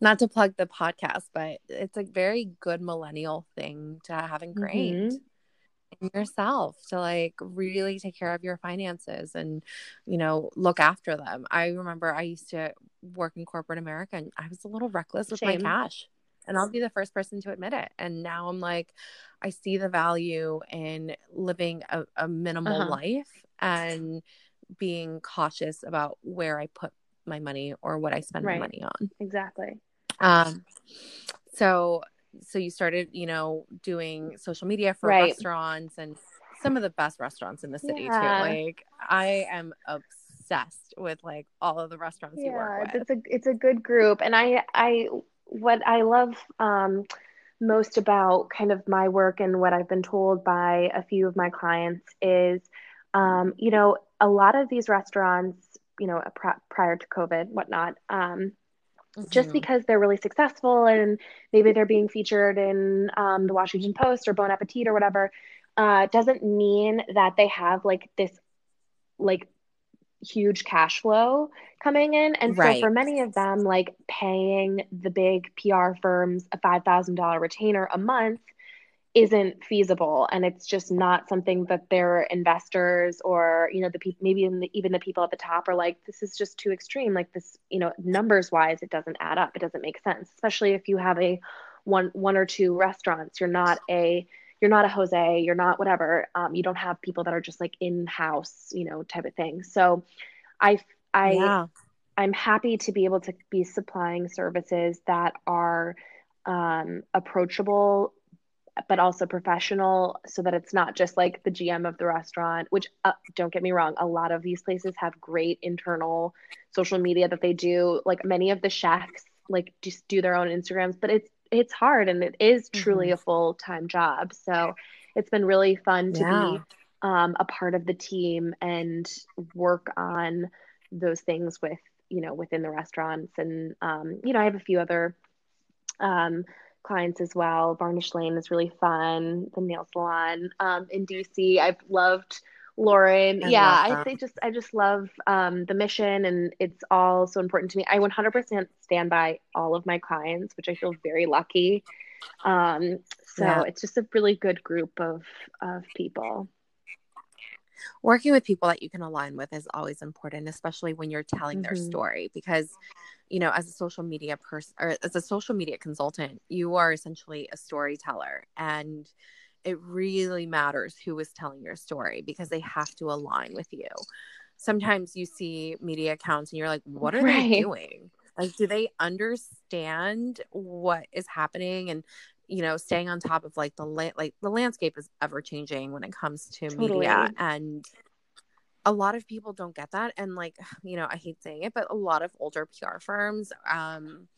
Not to plug the podcast but it's a very good millennial thing to have ingrained. Mm-hmm yourself to like really take care of your finances and you know look after them i remember i used to work in corporate america and i was a little reckless with Shame. my cash and i'll be the first person to admit it and now i'm like i see the value in living a, a minimal uh-huh. life and being cautious about where i put my money or what i spend right. my money on exactly um so so you started, you know, doing social media for right. restaurants and some of the best restaurants in the city yeah. too. Like I am obsessed with like all of the restaurants yeah, you work with. It's a it's a good group. And I I what I love um most about kind of my work and what I've been told by a few of my clients is um, you know, a lot of these restaurants, you know, prior to COVID, whatnot, um, just because they're really successful and maybe they're being featured in um, the Washington Post or Bon Appetit or whatever, uh, doesn't mean that they have like this like huge cash flow coming in. And right. so for many of them, like paying the big PR firms a $5,000 retainer a month isn't feasible and it's just not something that their investors or you know the people maybe even the, even the people at the top are like this is just too extreme. Like this you know numbers wise it doesn't add up. It doesn't make sense especially if you have a one one or two restaurants. You're not a you're not a jose you're not whatever um, you don't have people that are just like in house you know type of thing. So i i yeah. i'm happy to be able to be supplying services that are um, approachable but also professional so that it's not just like the GM of the restaurant, which uh, don't get me wrong, a lot of these places have great internal social media that they do. Like many of the chefs like just do their own Instagrams, but it's it's hard and it is truly mm-hmm. a full-time job. So it's been really fun to yeah. be um, a part of the team and work on those things with, you know, within the restaurants. And, um, you know, I have a few other um, clients as well. Varnish Lane is really fun. The nail salon um, in DC. I've loved Lauren. I yeah, I think just I just love um, the mission, and it's all so important to me. I 100% stand by all of my clients, which I feel very lucky. Um, so yeah. it's just a really good group of of people working with people that you can align with is always important especially when you're telling mm-hmm. their story because you know as a social media person or as a social media consultant you are essentially a storyteller and it really matters who is telling your story because they have to align with you sometimes you see media accounts and you're like what are right. they doing like do they understand what is happening and you know staying on top of like the la- like the landscape is ever changing when it comes to totally. media and a lot of people don't get that and like [sighs] you know i hate saying it but a lot of older pr firms um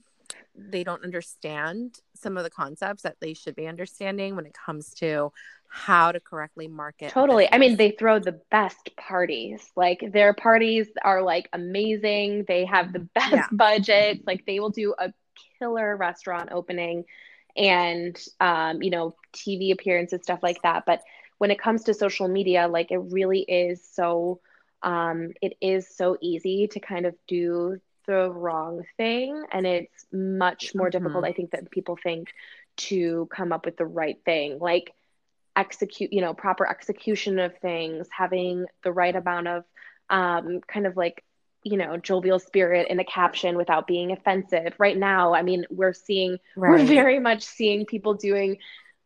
they don't understand some of the concepts that they should be understanding when it comes to how to correctly market totally. I mean they throw the best parties. Like their parties are like amazing. They have the [laughs] best yeah. budgets. Like they will do a killer restaurant opening and um, you know tv appearances stuff like that but when it comes to social media like it really is so um, it is so easy to kind of do the wrong thing and it's much more mm-hmm. difficult i think that people think to come up with the right thing like execute you know proper execution of things having the right amount of um, kind of like you know jovial spirit in a caption without being offensive. Right now i mean we're seeing right. we're very much seeing people doing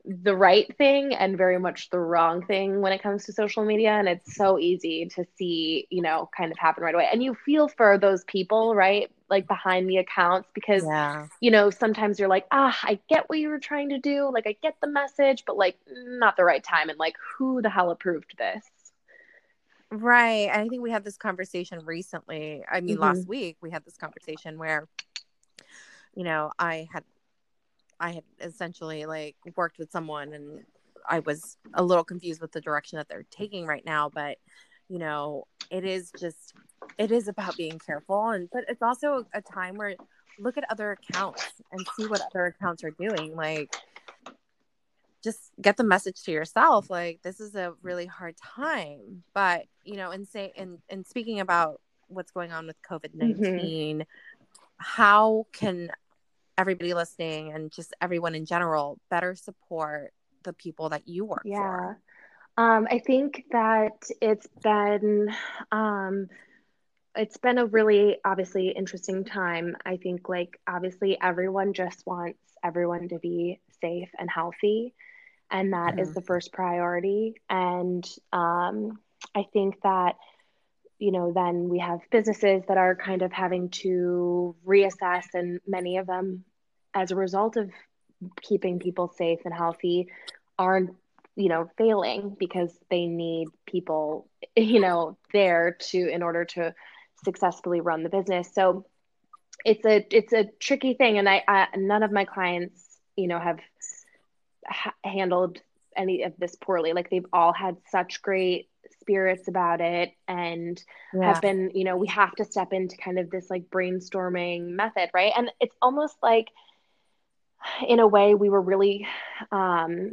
the right thing and very much the wrong thing when it comes to social media. And it's so easy to see you know kind of happen right away. And you feel for those people right? Like behind the accounts because yeah. you know sometimes you're like ah i get what you were trying to do. Like i get the message but like not the right time. And like who the hell approved this right i think we had this conversation recently i mean mm-hmm. last week we had this conversation where you know i had I had essentially like worked with someone and I was a little confused with the direction that they're taking right now, but you know, it is just it is about being careful and but it's also a time where look at other accounts and see what other accounts are doing. Like just get the message to yourself like this is a really hard time but you know and say and and speaking about what's going on with covid-19 mm-hmm. how can everybody listening and just everyone in general better support the people that you work yeah. for? Um, I think that it's been um, it's been a really obviously interesting time. I think like obviously everyone just wants everyone to be safe and healthy, and that mm-hmm. is the first priority. And um, I think that you know, then we have businesses that are kind of having to reassess, and many of them, as a result of keeping people safe and healthy, aren't you know, failing because they need people, [laughs] you know, there to in order to successfully run the business. So it's a it's a tricky thing, and I, I none of my clients, you know, have ha- handled any of this poorly. Like they've all had such great spirits about it and yeah. have been, you know, we have to step into kind of this like brainstorming method, right? And it's almost like in a way we were really um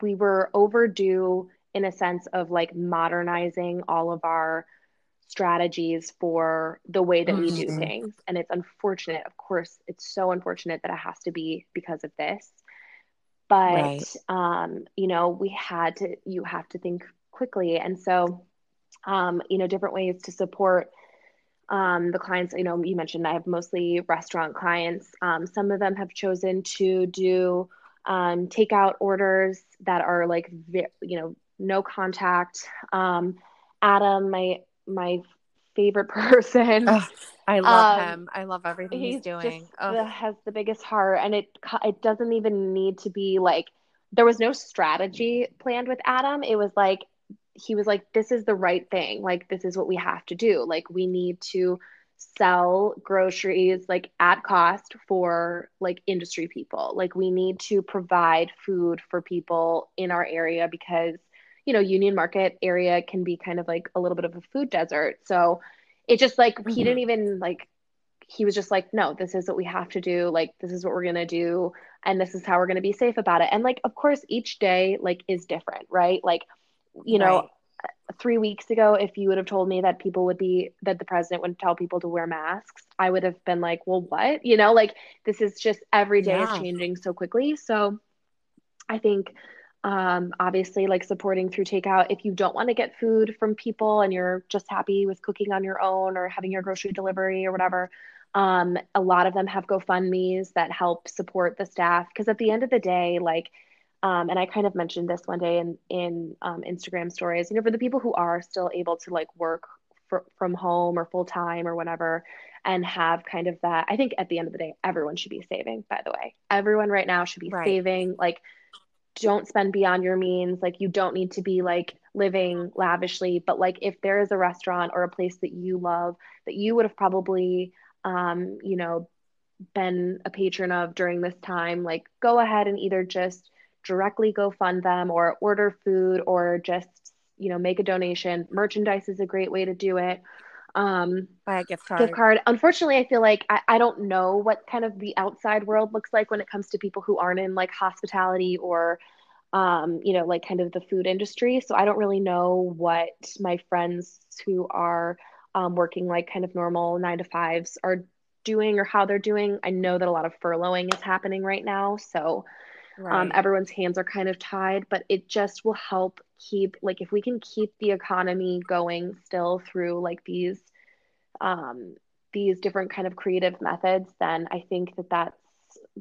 we were overdue in a sense of like modernizing all of our strategies for the way that we do mm-hmm. things and it's unfortunate of course it's so unfortunate that it has to be because of this but right. um you know we had to you have to think quickly. And so, um, you know, different ways to support um, the clients. You know, you mentioned I have mostly restaurant clients. Um, some of them have chosen to do um, takeout orders that are like, you know, no contact. Um, Adam, my my favorite [laughs] person. Oh, I love um, him. I love everything he's, he's doing. Oh. has the biggest heart, and it it doesn't even need to be like there was no strategy planned with Adam. It was like he was like, this is the right thing. Like, this is what we have to do. Like, we need to sell groceries like at cost for like industry people. Like, we need to provide food for people in our area because, you know, Union Market area can be kind of like a little bit of a food desert. So it just like, mm-hmm. he didn't even like, he was just like, no, this is what we have to do. Like, this is what we're going to do. And this is how we're going to be safe about it. And like, of course, each day like is different, right? Like, you know, right. three weeks ago, if you would have told me that people would be, that the president would tell people to wear masks, I would have been like, well, what? You know, like this is just every day yeah. is changing so quickly. So I think, um, obviously, like supporting through takeout, if you don't want to get food from people and you're just happy with cooking on your own or having your grocery delivery or whatever, um, a lot of them have GoFundMe's that help support the staff. Because at the end of the day, like, um, and I kind of mentioned this one day in in um, Instagram stories. You know, for the people who are still able to like work for, from home or full time or whatever, and have kind of that. I think at the end of the day, everyone should be saving. By the way, everyone right now should be right. saving. Like, don't spend beyond your means. Like, you don't need to be like living lavishly. But like, if there is a restaurant or a place that you love that you would have probably, um, you know, been a patron of during this time, like, go ahead and either just directly go fund them or order food or just you know make a donation merchandise is a great way to do it um buy a gift card gift card unfortunately i feel like I, I don't know what kind of the outside world looks like when it comes to people who aren't in like hospitality or um you know like kind of the food industry so i don't really know what my friends who are um, working like kind of normal nine to fives are doing or how they're doing. I know that a lot of furloughing is happening right now. So right. um, everyone's hands are kind of tied, but it just will help keep, like, if we can keep the economy going still through like these, um, these different kind of creative methods, then I think that that's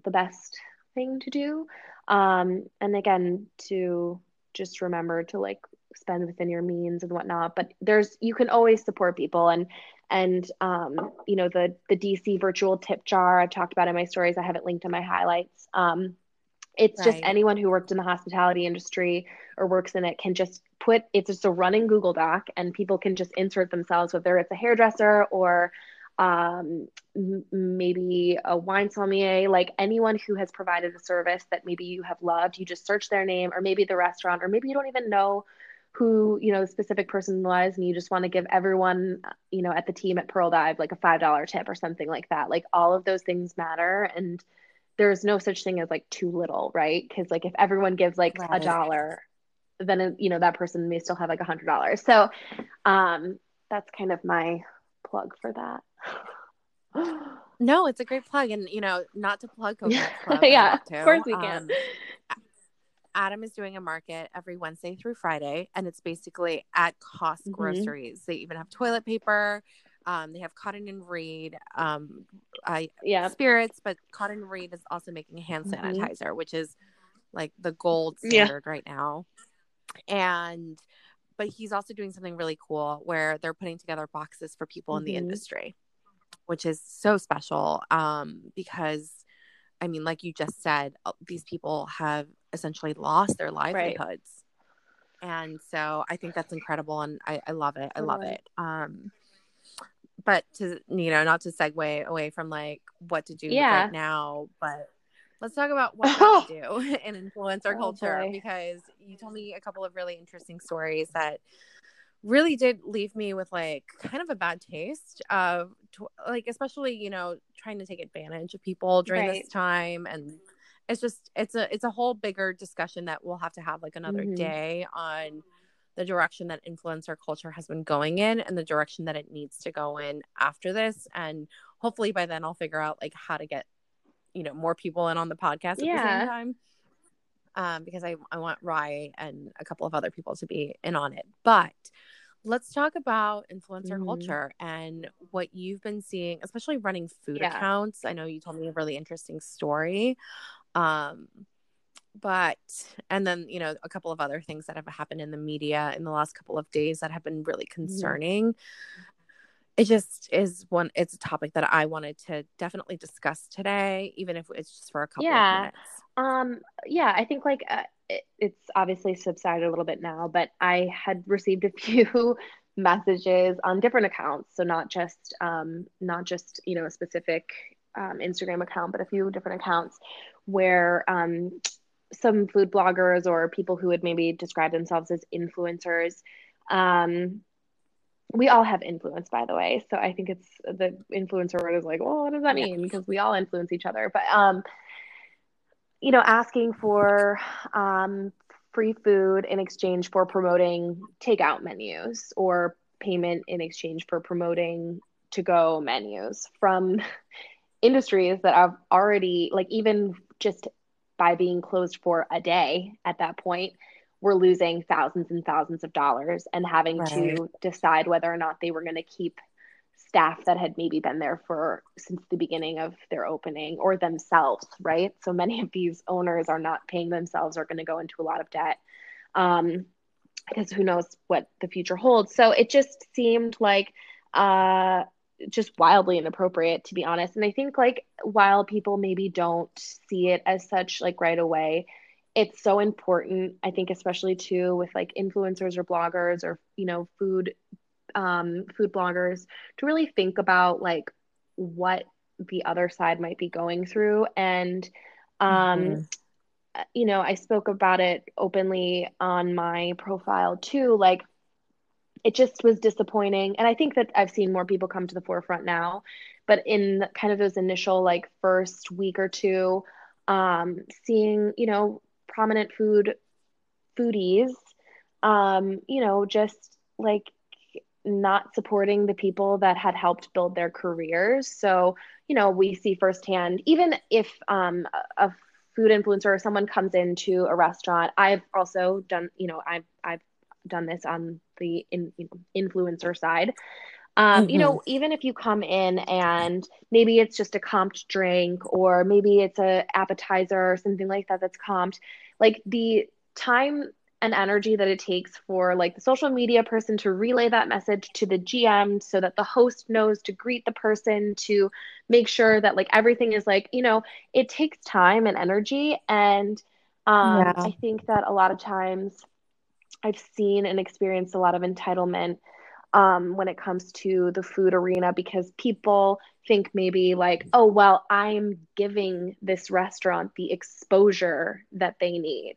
the best thing to do. Um, and again, to just remember to like spend within your means and whatnot. But there's you can always support people and and um, you know the the DC virtual tip jar I've talked about in my stories. I have it linked in my highlights. Um, it's right. just anyone who worked in the hospitality industry or works in it can just put it's just a running Google Doc and people can just insert themselves, whether it's a hairdresser or um, maybe a wine sommelier, like anyone who has provided a service that maybe you have loved. You just search their name, or maybe the restaurant, or maybe you don't even know who you know the specific person was and you just want to give everyone you know at the team at pearl dive like a five dollar tip or something like that like all of those things matter and there's no such thing as like too little right because like if everyone gives like right. a dollar then you know that person may still have like a hundred dollars so um that's kind of my plug for that [gasps] no it's a great plug and you know not to plug [laughs] Coconut Club, yeah of course we can um, Adam is doing a market every Wednesday through Friday, and it's basically at cost mm-hmm. groceries. They even have toilet paper. Um, they have Cotton and Reed, um, I yeah spirits, but Cotton and Reed is also making hand mm-hmm. sanitizer, mm-hmm. which is like the gold standard yeah. right now. And but he's also doing something really cool where they're putting together boxes for people mm-hmm. in the mm-hmm. industry, which is so special um, because I mean, like you just said, uh, these people have essentially lost their livelihoods. Right. And so I think that's incredible and I, I love it. I love it. Um, but to, you know, not to segue away from like what to do yeah. right now, but let's talk about what to do [laughs] in influencer oh, culture boy. because you told me a couple of really interesting stories that really did leave me with like kind of a bad taste of like especially you know trying to take advantage of people during right. this time and it's just it's a it's a whole bigger discussion that we'll have to have like another mm-hmm. day on the direction that influencer culture has been going in and the direction that it needs to go in after this and hopefully by then I'll figure out like how to get you know more people in on the podcast at yeah. the same time um, because I, I want Rye and a couple of other people to be in on it. But let's talk about influencer mm-hmm. culture and what you've been seeing, especially running food yeah. accounts. I know you told me a really interesting story. Um, but and then you know a couple of other things that have happened in the media in the last couple of days that have been really mm-hmm. concerning mm-hmm. it just is one it's a topic that i wanted to definitely discuss today even if it's just for a couple yeah. of minutes um yeah i think like uh, it, it's obviously subsided a little bit now but i had received a few [laughs] messages on different accounts so not just um not just you know a specific um, instagram account but a few different accounts where um some food bloggers or people who would maybe describe themselves as influencers. Um we all have influence by the way. So i think it's the influencer word is like well what does that mean? Because we all influence each other. But um you know asking for um free food in exchange for promoting takeout menus or payment in exchange for promoting to go menus from [laughs] industries that have already like even just by being closed for a day at that point were losing thousands and thousands of dollars and having right. to decide whether or not they were going to keep staff that had maybe been there for since the beginning of their opening or themselves right so many of these owners are not paying themselves are going to go into a lot of debt um, because who knows what the future holds so it just seemed like uh, just wildly inappropriate to be honest and i think like while people maybe don't see it as such like right away it's so important i think especially too with like influencers or bloggers or you know food um food bloggers to really think about like what the other side might be going through and um mm-hmm. you know i spoke about it openly on my profile too like it just was disappointing. And I think that I've seen more people come to the forefront now. But in kind of those initial like first week or two, um, seeing, you know, prominent food foodies, um, you know, just like not supporting the people that had helped build their careers. So, you know, we see firsthand, even if um, a food influencer or someone comes into a restaurant, I've also done, you know, I've, I've done this on the in, you know, influencer side. Um, mm-hmm. You know, even if you come in and maybe it's just a comped drink or maybe it's a appetizer or something like that that's comped, like the time and energy that it takes for like the social media person to relay that message to the GM so that the host knows to greet the person to make sure that like everything is like you know it takes time and energy and um, yeah. I think that a lot of times I've seen and experienced a lot of entitlement um, when it comes to the food arena because people think maybe like, oh, well, I'm giving this restaurant the exposure that they need.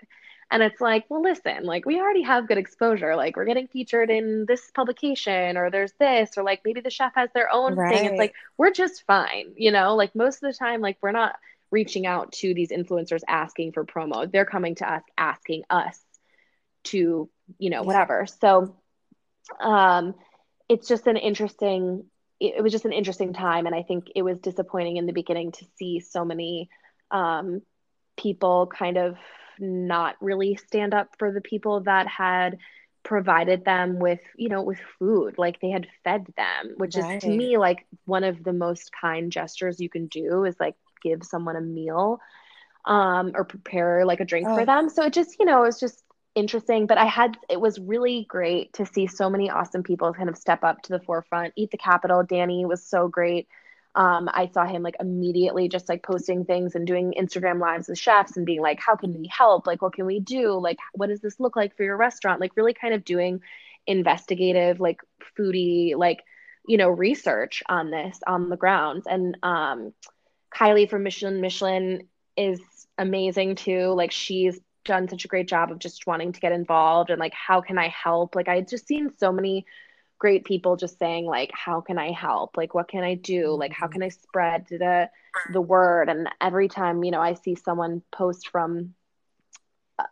And it's like, well, listen, like we already have good exposure. Like we're getting featured in this publication, or there's this, or like maybe the chef has their own right. thing. It's like we're just fine, you know. Like most of the time, like we're not reaching out to these influencers asking for promo. They're coming to us asking us to, you know, whatever. So, um, it's just an interesting. It, it was just an interesting time, and I think it was disappointing in the beginning to see so many um, people kind of not really stand up for the people that had provided them with you know with food like they had fed them which right. is to me like one of the most kind gestures you can do is like give someone a meal um or prepare like a drink oh. for them so it just you know it's just interesting but i had it was really great to see so many awesome people kind of step up to the forefront eat the capital danny was so great um, I saw him like immediately just like posting things and doing Instagram lives with chefs and being like, how can we help? Like, what can we do? Like, what does this look like for your restaurant? Like, really kind of doing investigative, like foodie, like, you know, research on this on the grounds. And um, Kylie from Michelin Michelin is amazing too. Like, she's done such a great job of just wanting to get involved and like, how can I help? Like, I just seen so many great people just saying like how can i help? Like what can i do? Like how can i spread the the word? And every time you know i see someone post from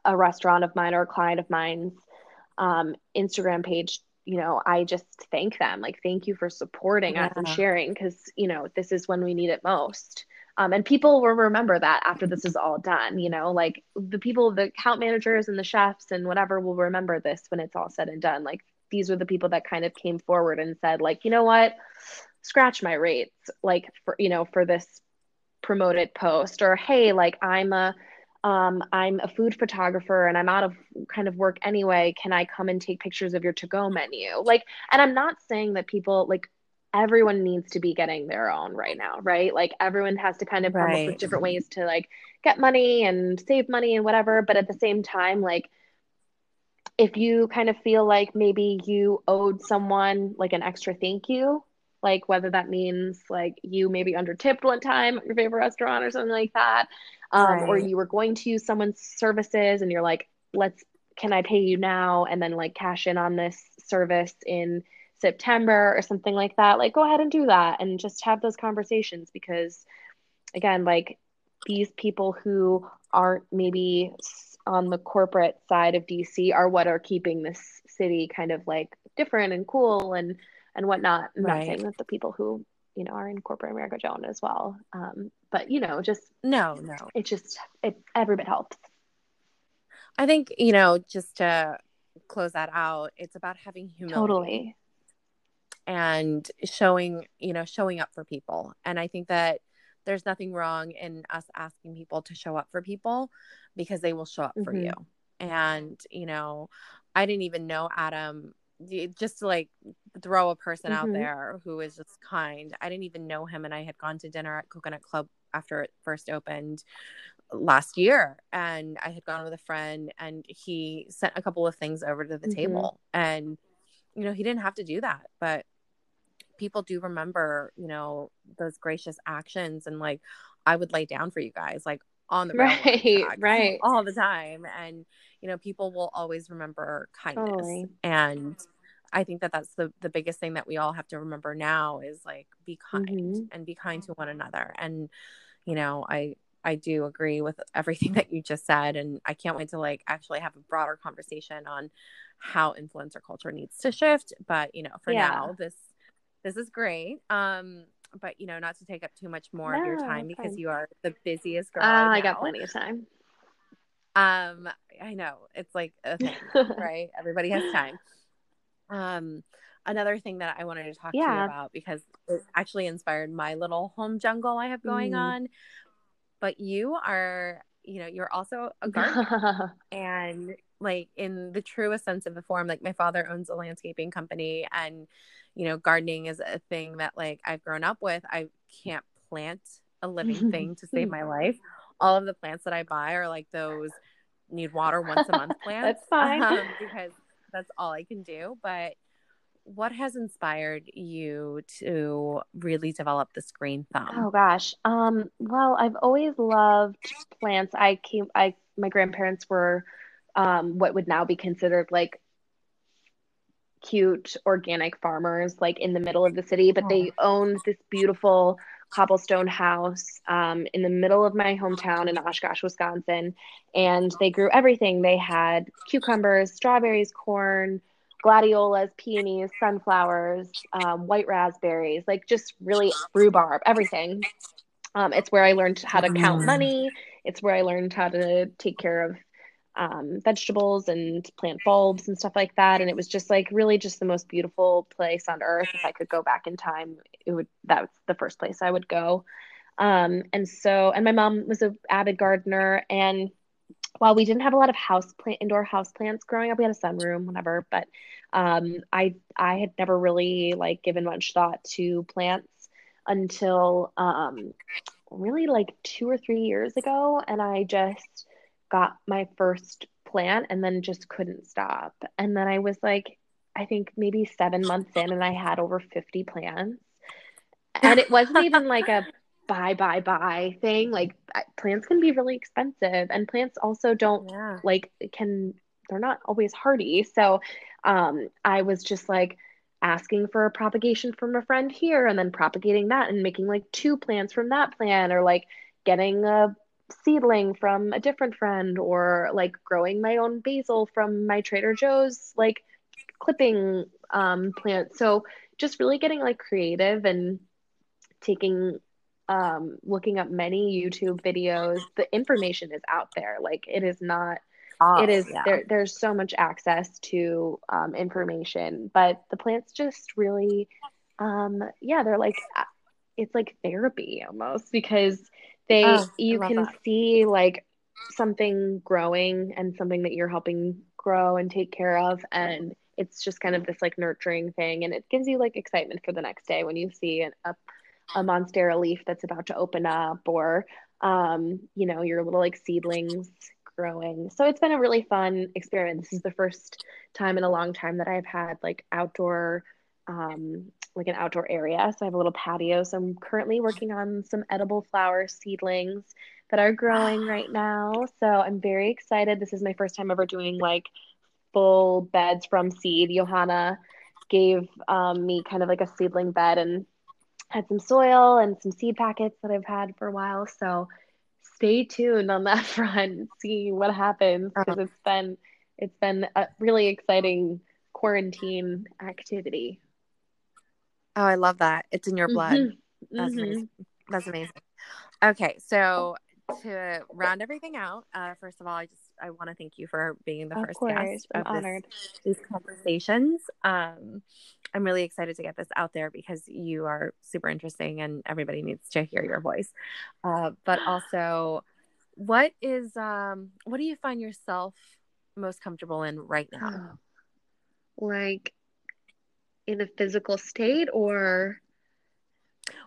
a restaurant of mine or a client of mine's um, instagram page you know i just thank them. Like thank you for supporting yeah. us and sharing because you know this is when we need it most um, and people will remember that after this is all done you know like the people the account managers and the chefs and whatever will remember this when it's all said and done. Like these were the people that kind of came forward and said like you know what? Scratch my rates like for you know for this promoted post or hey like i'm a um, i'm a food photographer and i'm out of kind of work anyway. Can i come and take pictures of your to go menu? Like and i'm not saying that people like everyone needs to be getting their own right now right like everyone has to kind of come right. up with different ways to like get money and save money and whatever but at the same time like if you kind of feel like maybe you owed someone like an extra thank you, like whether that means like you maybe under tipped one time at your favorite restaurant or something like that, um, right. or you were going to use someone's services and you're like, let's, can I pay you now and then like cash in on this service in September or something like that? Like, go ahead and do that and just have those conversations because, again, like these people who aren't maybe on the corporate side of DC are what are keeping this city kind of like different and cool and and whatnot. I'm right. not saying that the people who you know are in corporate America don't as well, um, but you know, just no, no, it just it every bit helps. I think you know just to close that out, it's about having humility. Totally. And showing, you know, showing up for people. And I think that there's nothing wrong in us asking people to show up for people because they will show up mm-hmm. for you. And, you know, I didn't even know Adam just to like throw a person mm-hmm. out there who is just kind. I didn't even know him and I had gone to dinner at Coconut Club after it first opened last year and I had gone with a friend and he sent a couple of things over to the mm-hmm. table and you know he didn't have to do that but people do remember, you know, those gracious actions and like I would lay down for you guys like on the right, right, all the time, and you know, people will always remember kindness, totally. and I think that that's the the biggest thing that we all have to remember now is like be kind mm-hmm. and be kind to one another, and you know, I I do agree with everything that you just said. And I can't wait to like actually have a broader conversation on how influencer culture needs to shift. But you know, for yeah. now, this this is great. Um, but you know, not to take up too much more no, of your time because fine. you are the busiest girl. Uh, I, I got plenty of time. Um, I know it's like a thing, [laughs] right? Everybody has time. Um, another thing that I wanted to talk yeah. to you about because it actually inspired my little home jungle I have going mm. on. But you are, you know, you're also a [laughs] gardener, [laughs] and like in the truest sense of the form, like my father owns a landscaping company, and you know, gardening is a thing that like I've grown up with. I can't plant a living [laughs] thing to save my life. All of the plants that I buy are like those need water once a month [laughs] plants. that's fine. Um, because that's all I can do. But what has inspired you to really develop this green thumb? Oh gosh. Um, well, I've always loved plants. I came I my grandparents were um, what would now be considered like cute organic farmers like in the middle of the city, but they oh. owned this beautiful cobblestone house um, in the middle of my hometown in Oshkosh, Wisconsin. And they grew everything. They had cucumbers, strawberries, corn, gladiolas, peonies, sunflowers, um, white raspberries, like just really rhubarb, everything. Um, it's where I learned how to count mm. money. It's where I learned how to take care of um, vegetables and plant bulbs and stuff like that. And it was just like really just the most beautiful place on earth. If I could go back in time, it would that's the first place I would go. Um, and so, and my mom was an avid gardener. And while we didn't have a lot of house plant, indoor house plants growing up, we had a sunroom, whatever. But um, I I had never really like given much thought to plants until um, really like two or three years ago, and I just got my first plant and then just couldn't stop. And then I was like, I think maybe seven months in, and I had over 50 plants. And it wasn't even like a [laughs] buy, buy, buy thing. Like plants can be really expensive, and plants also don't yeah. like, can, they're not always hardy. So um, I was just like, asking for a propagation from a friend here and then propagating that and making like two plants from that plant or like getting a seedling from a different friend or like growing my own basil from my Trader Joe's like clipping um, plant. So just really getting like creative and taking um, looking up many YouTube videos. The information is out there. Like it is not oh, it is yeah. there there's so much access to um, information, but the plants just really um yeah, they're like it's like therapy almost because they oh, you can that. see like something growing and something that you're helping grow and take care of and it's just kind of this like nurturing thing and it gives you like excitement for the next day when you see an, a, a monstera leaf that's about to open up or um, you know your little like seedlings growing so it's been a really fun experience this is the first time in a long time that i've had like outdoor um, like an outdoor area. So I have a little patio. So I'm currently working on some edible flower seedlings that are growing right [gasps] now. So I'm very excited. This is my first time ever doing like full beds from seed. Johanna gave um, me kind of like a seedling bed and had some soil and some seed packets that I've had for a while. So stay tuned on that [laughs] front, see what happens because uh-huh. it's been it's been a really exciting quarantine activity. Oh, I love that. It's in your blood. Mm-hmm. That's mm-hmm. amazing. That's amazing. Okay, so to round everything out, uh, first of all, I just I want to thank you for being the of first course. guest I'm of honored. This, these conversations. Um, I'm really excited to get this out there because you are super interesting and everybody needs to hear your voice. Uh, but also, what is um, what do you find yourself most comfortable in right now? [sighs] Like in a physical state or?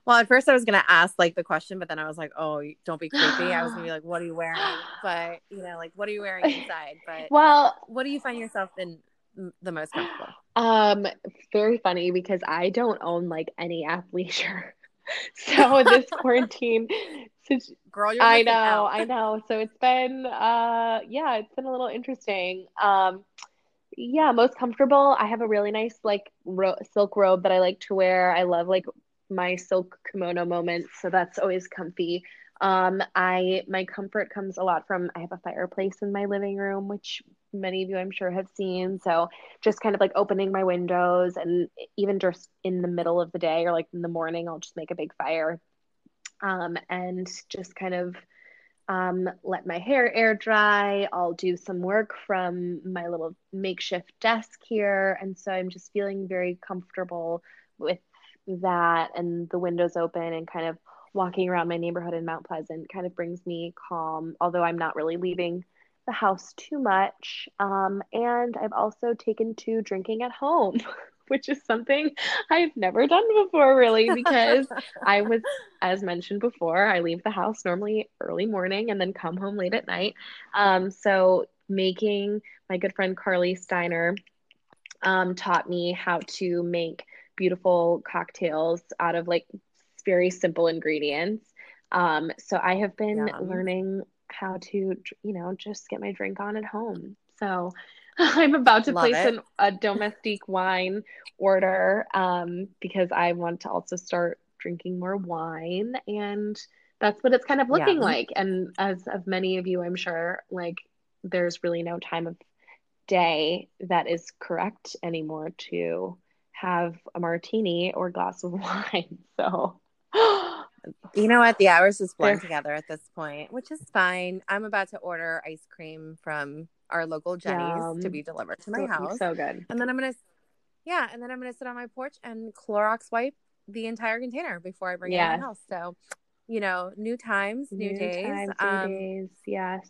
Well at first i was going to ask like the question but then i was like oh don't be creepy. I was going to be [gasps] like what are you wearing? But you know like what are you wearing inside? But well what do you find yourself in the most comfortable? um very funny because i don't own like any athleisure. [laughs] So [laughs] this quarantine since girl you're i know out. i know. So it's been uh yeah it's been a little interesting. Um yeah, most comfortable. I have a really nice like ro- silk robe that I like to wear. I love like my silk kimono moments, so that's always comfy. Um, I my comfort comes a lot from I have a fireplace in my living room, which many of you I'm sure have seen. So just kind of like opening my windows and even just in the middle of the day or like in the morning, I'll just make a big fire. Um, and just kind of um, let my hair air dry. I'll do some work from my little makeshift desk here. And so I'm just feeling very comfortable with that and the windows open and kind of walking around my neighborhood in Mount Pleasant kind of brings me calm, although I'm not really leaving the house too much. Um, and I've also taken to drinking at home. [laughs] [laughs] which is something I've never done before, really, because [laughs] I was, as mentioned before, I leave the house normally early morning and then come home late at night. Um, so, making my good friend Carly Steiner um, taught me how to make beautiful cocktails out of like very simple ingredients. Um, so, I have been learning how to, you know, just get my drink on at home. So, [laughs] I'm about to Love place an, a domestique wine order um, because I want to also start drinking more wine. And that's what it's kind of looking yeah. like. And as of many of you, I'm sure, like there's really no time of day that is correct anymore to have a martini or glass of [laughs] wine. So, [gasps] you know what? The hours just blend together at this point, which is fine. I'm about to order ice cream from our local Jeni's Yum. to be delivered to my house. So good. And then I'm gonna, yeah, and then I'm gonna sit on my porch and Clorox wipe the entire container before I bring yes. it in my house. So, you know, new times, new, new days, times, um, new days. Yes.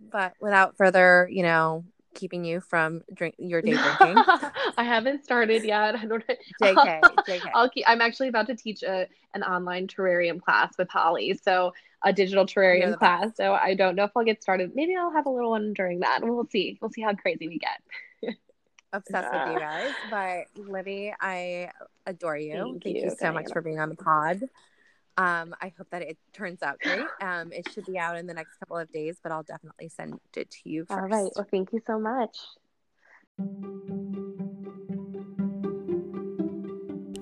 But without further, you know, keeping you from drink your day drinking. [laughs] I haven't started yet. I don't. JK, [laughs] JK. I'll keep. I'm actually about to teach a an online terrarium class with Holly. So a digital terrarium class. Best. So I don't know if I'll get started. Maybe I'll have a little one during that. We'll see. We'll see how crazy we get. [laughs] Obsessed with you guys. But Libby, I adore you. Thank, Thank you, you, so much for being on the pod. Um, I hope that it turns out great. [gasps] Um, it should be out in the next couple of days, but I'll definitely send it to you first. All right. Well, thank you so much.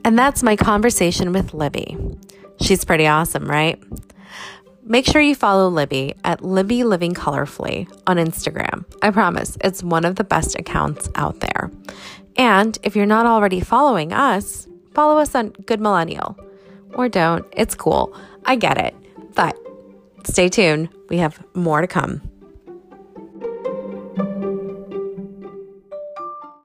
And that's my conversation with Libby. She's pretty awesome, right? Make sure you follow Libby at Libby Living Colorfully on Instagram. I promise it's one of the best accounts out there. And if you're not already following us, follow us on Good Millennial. Or don't, it's cool. I get it. But stay tuned, we have more to come.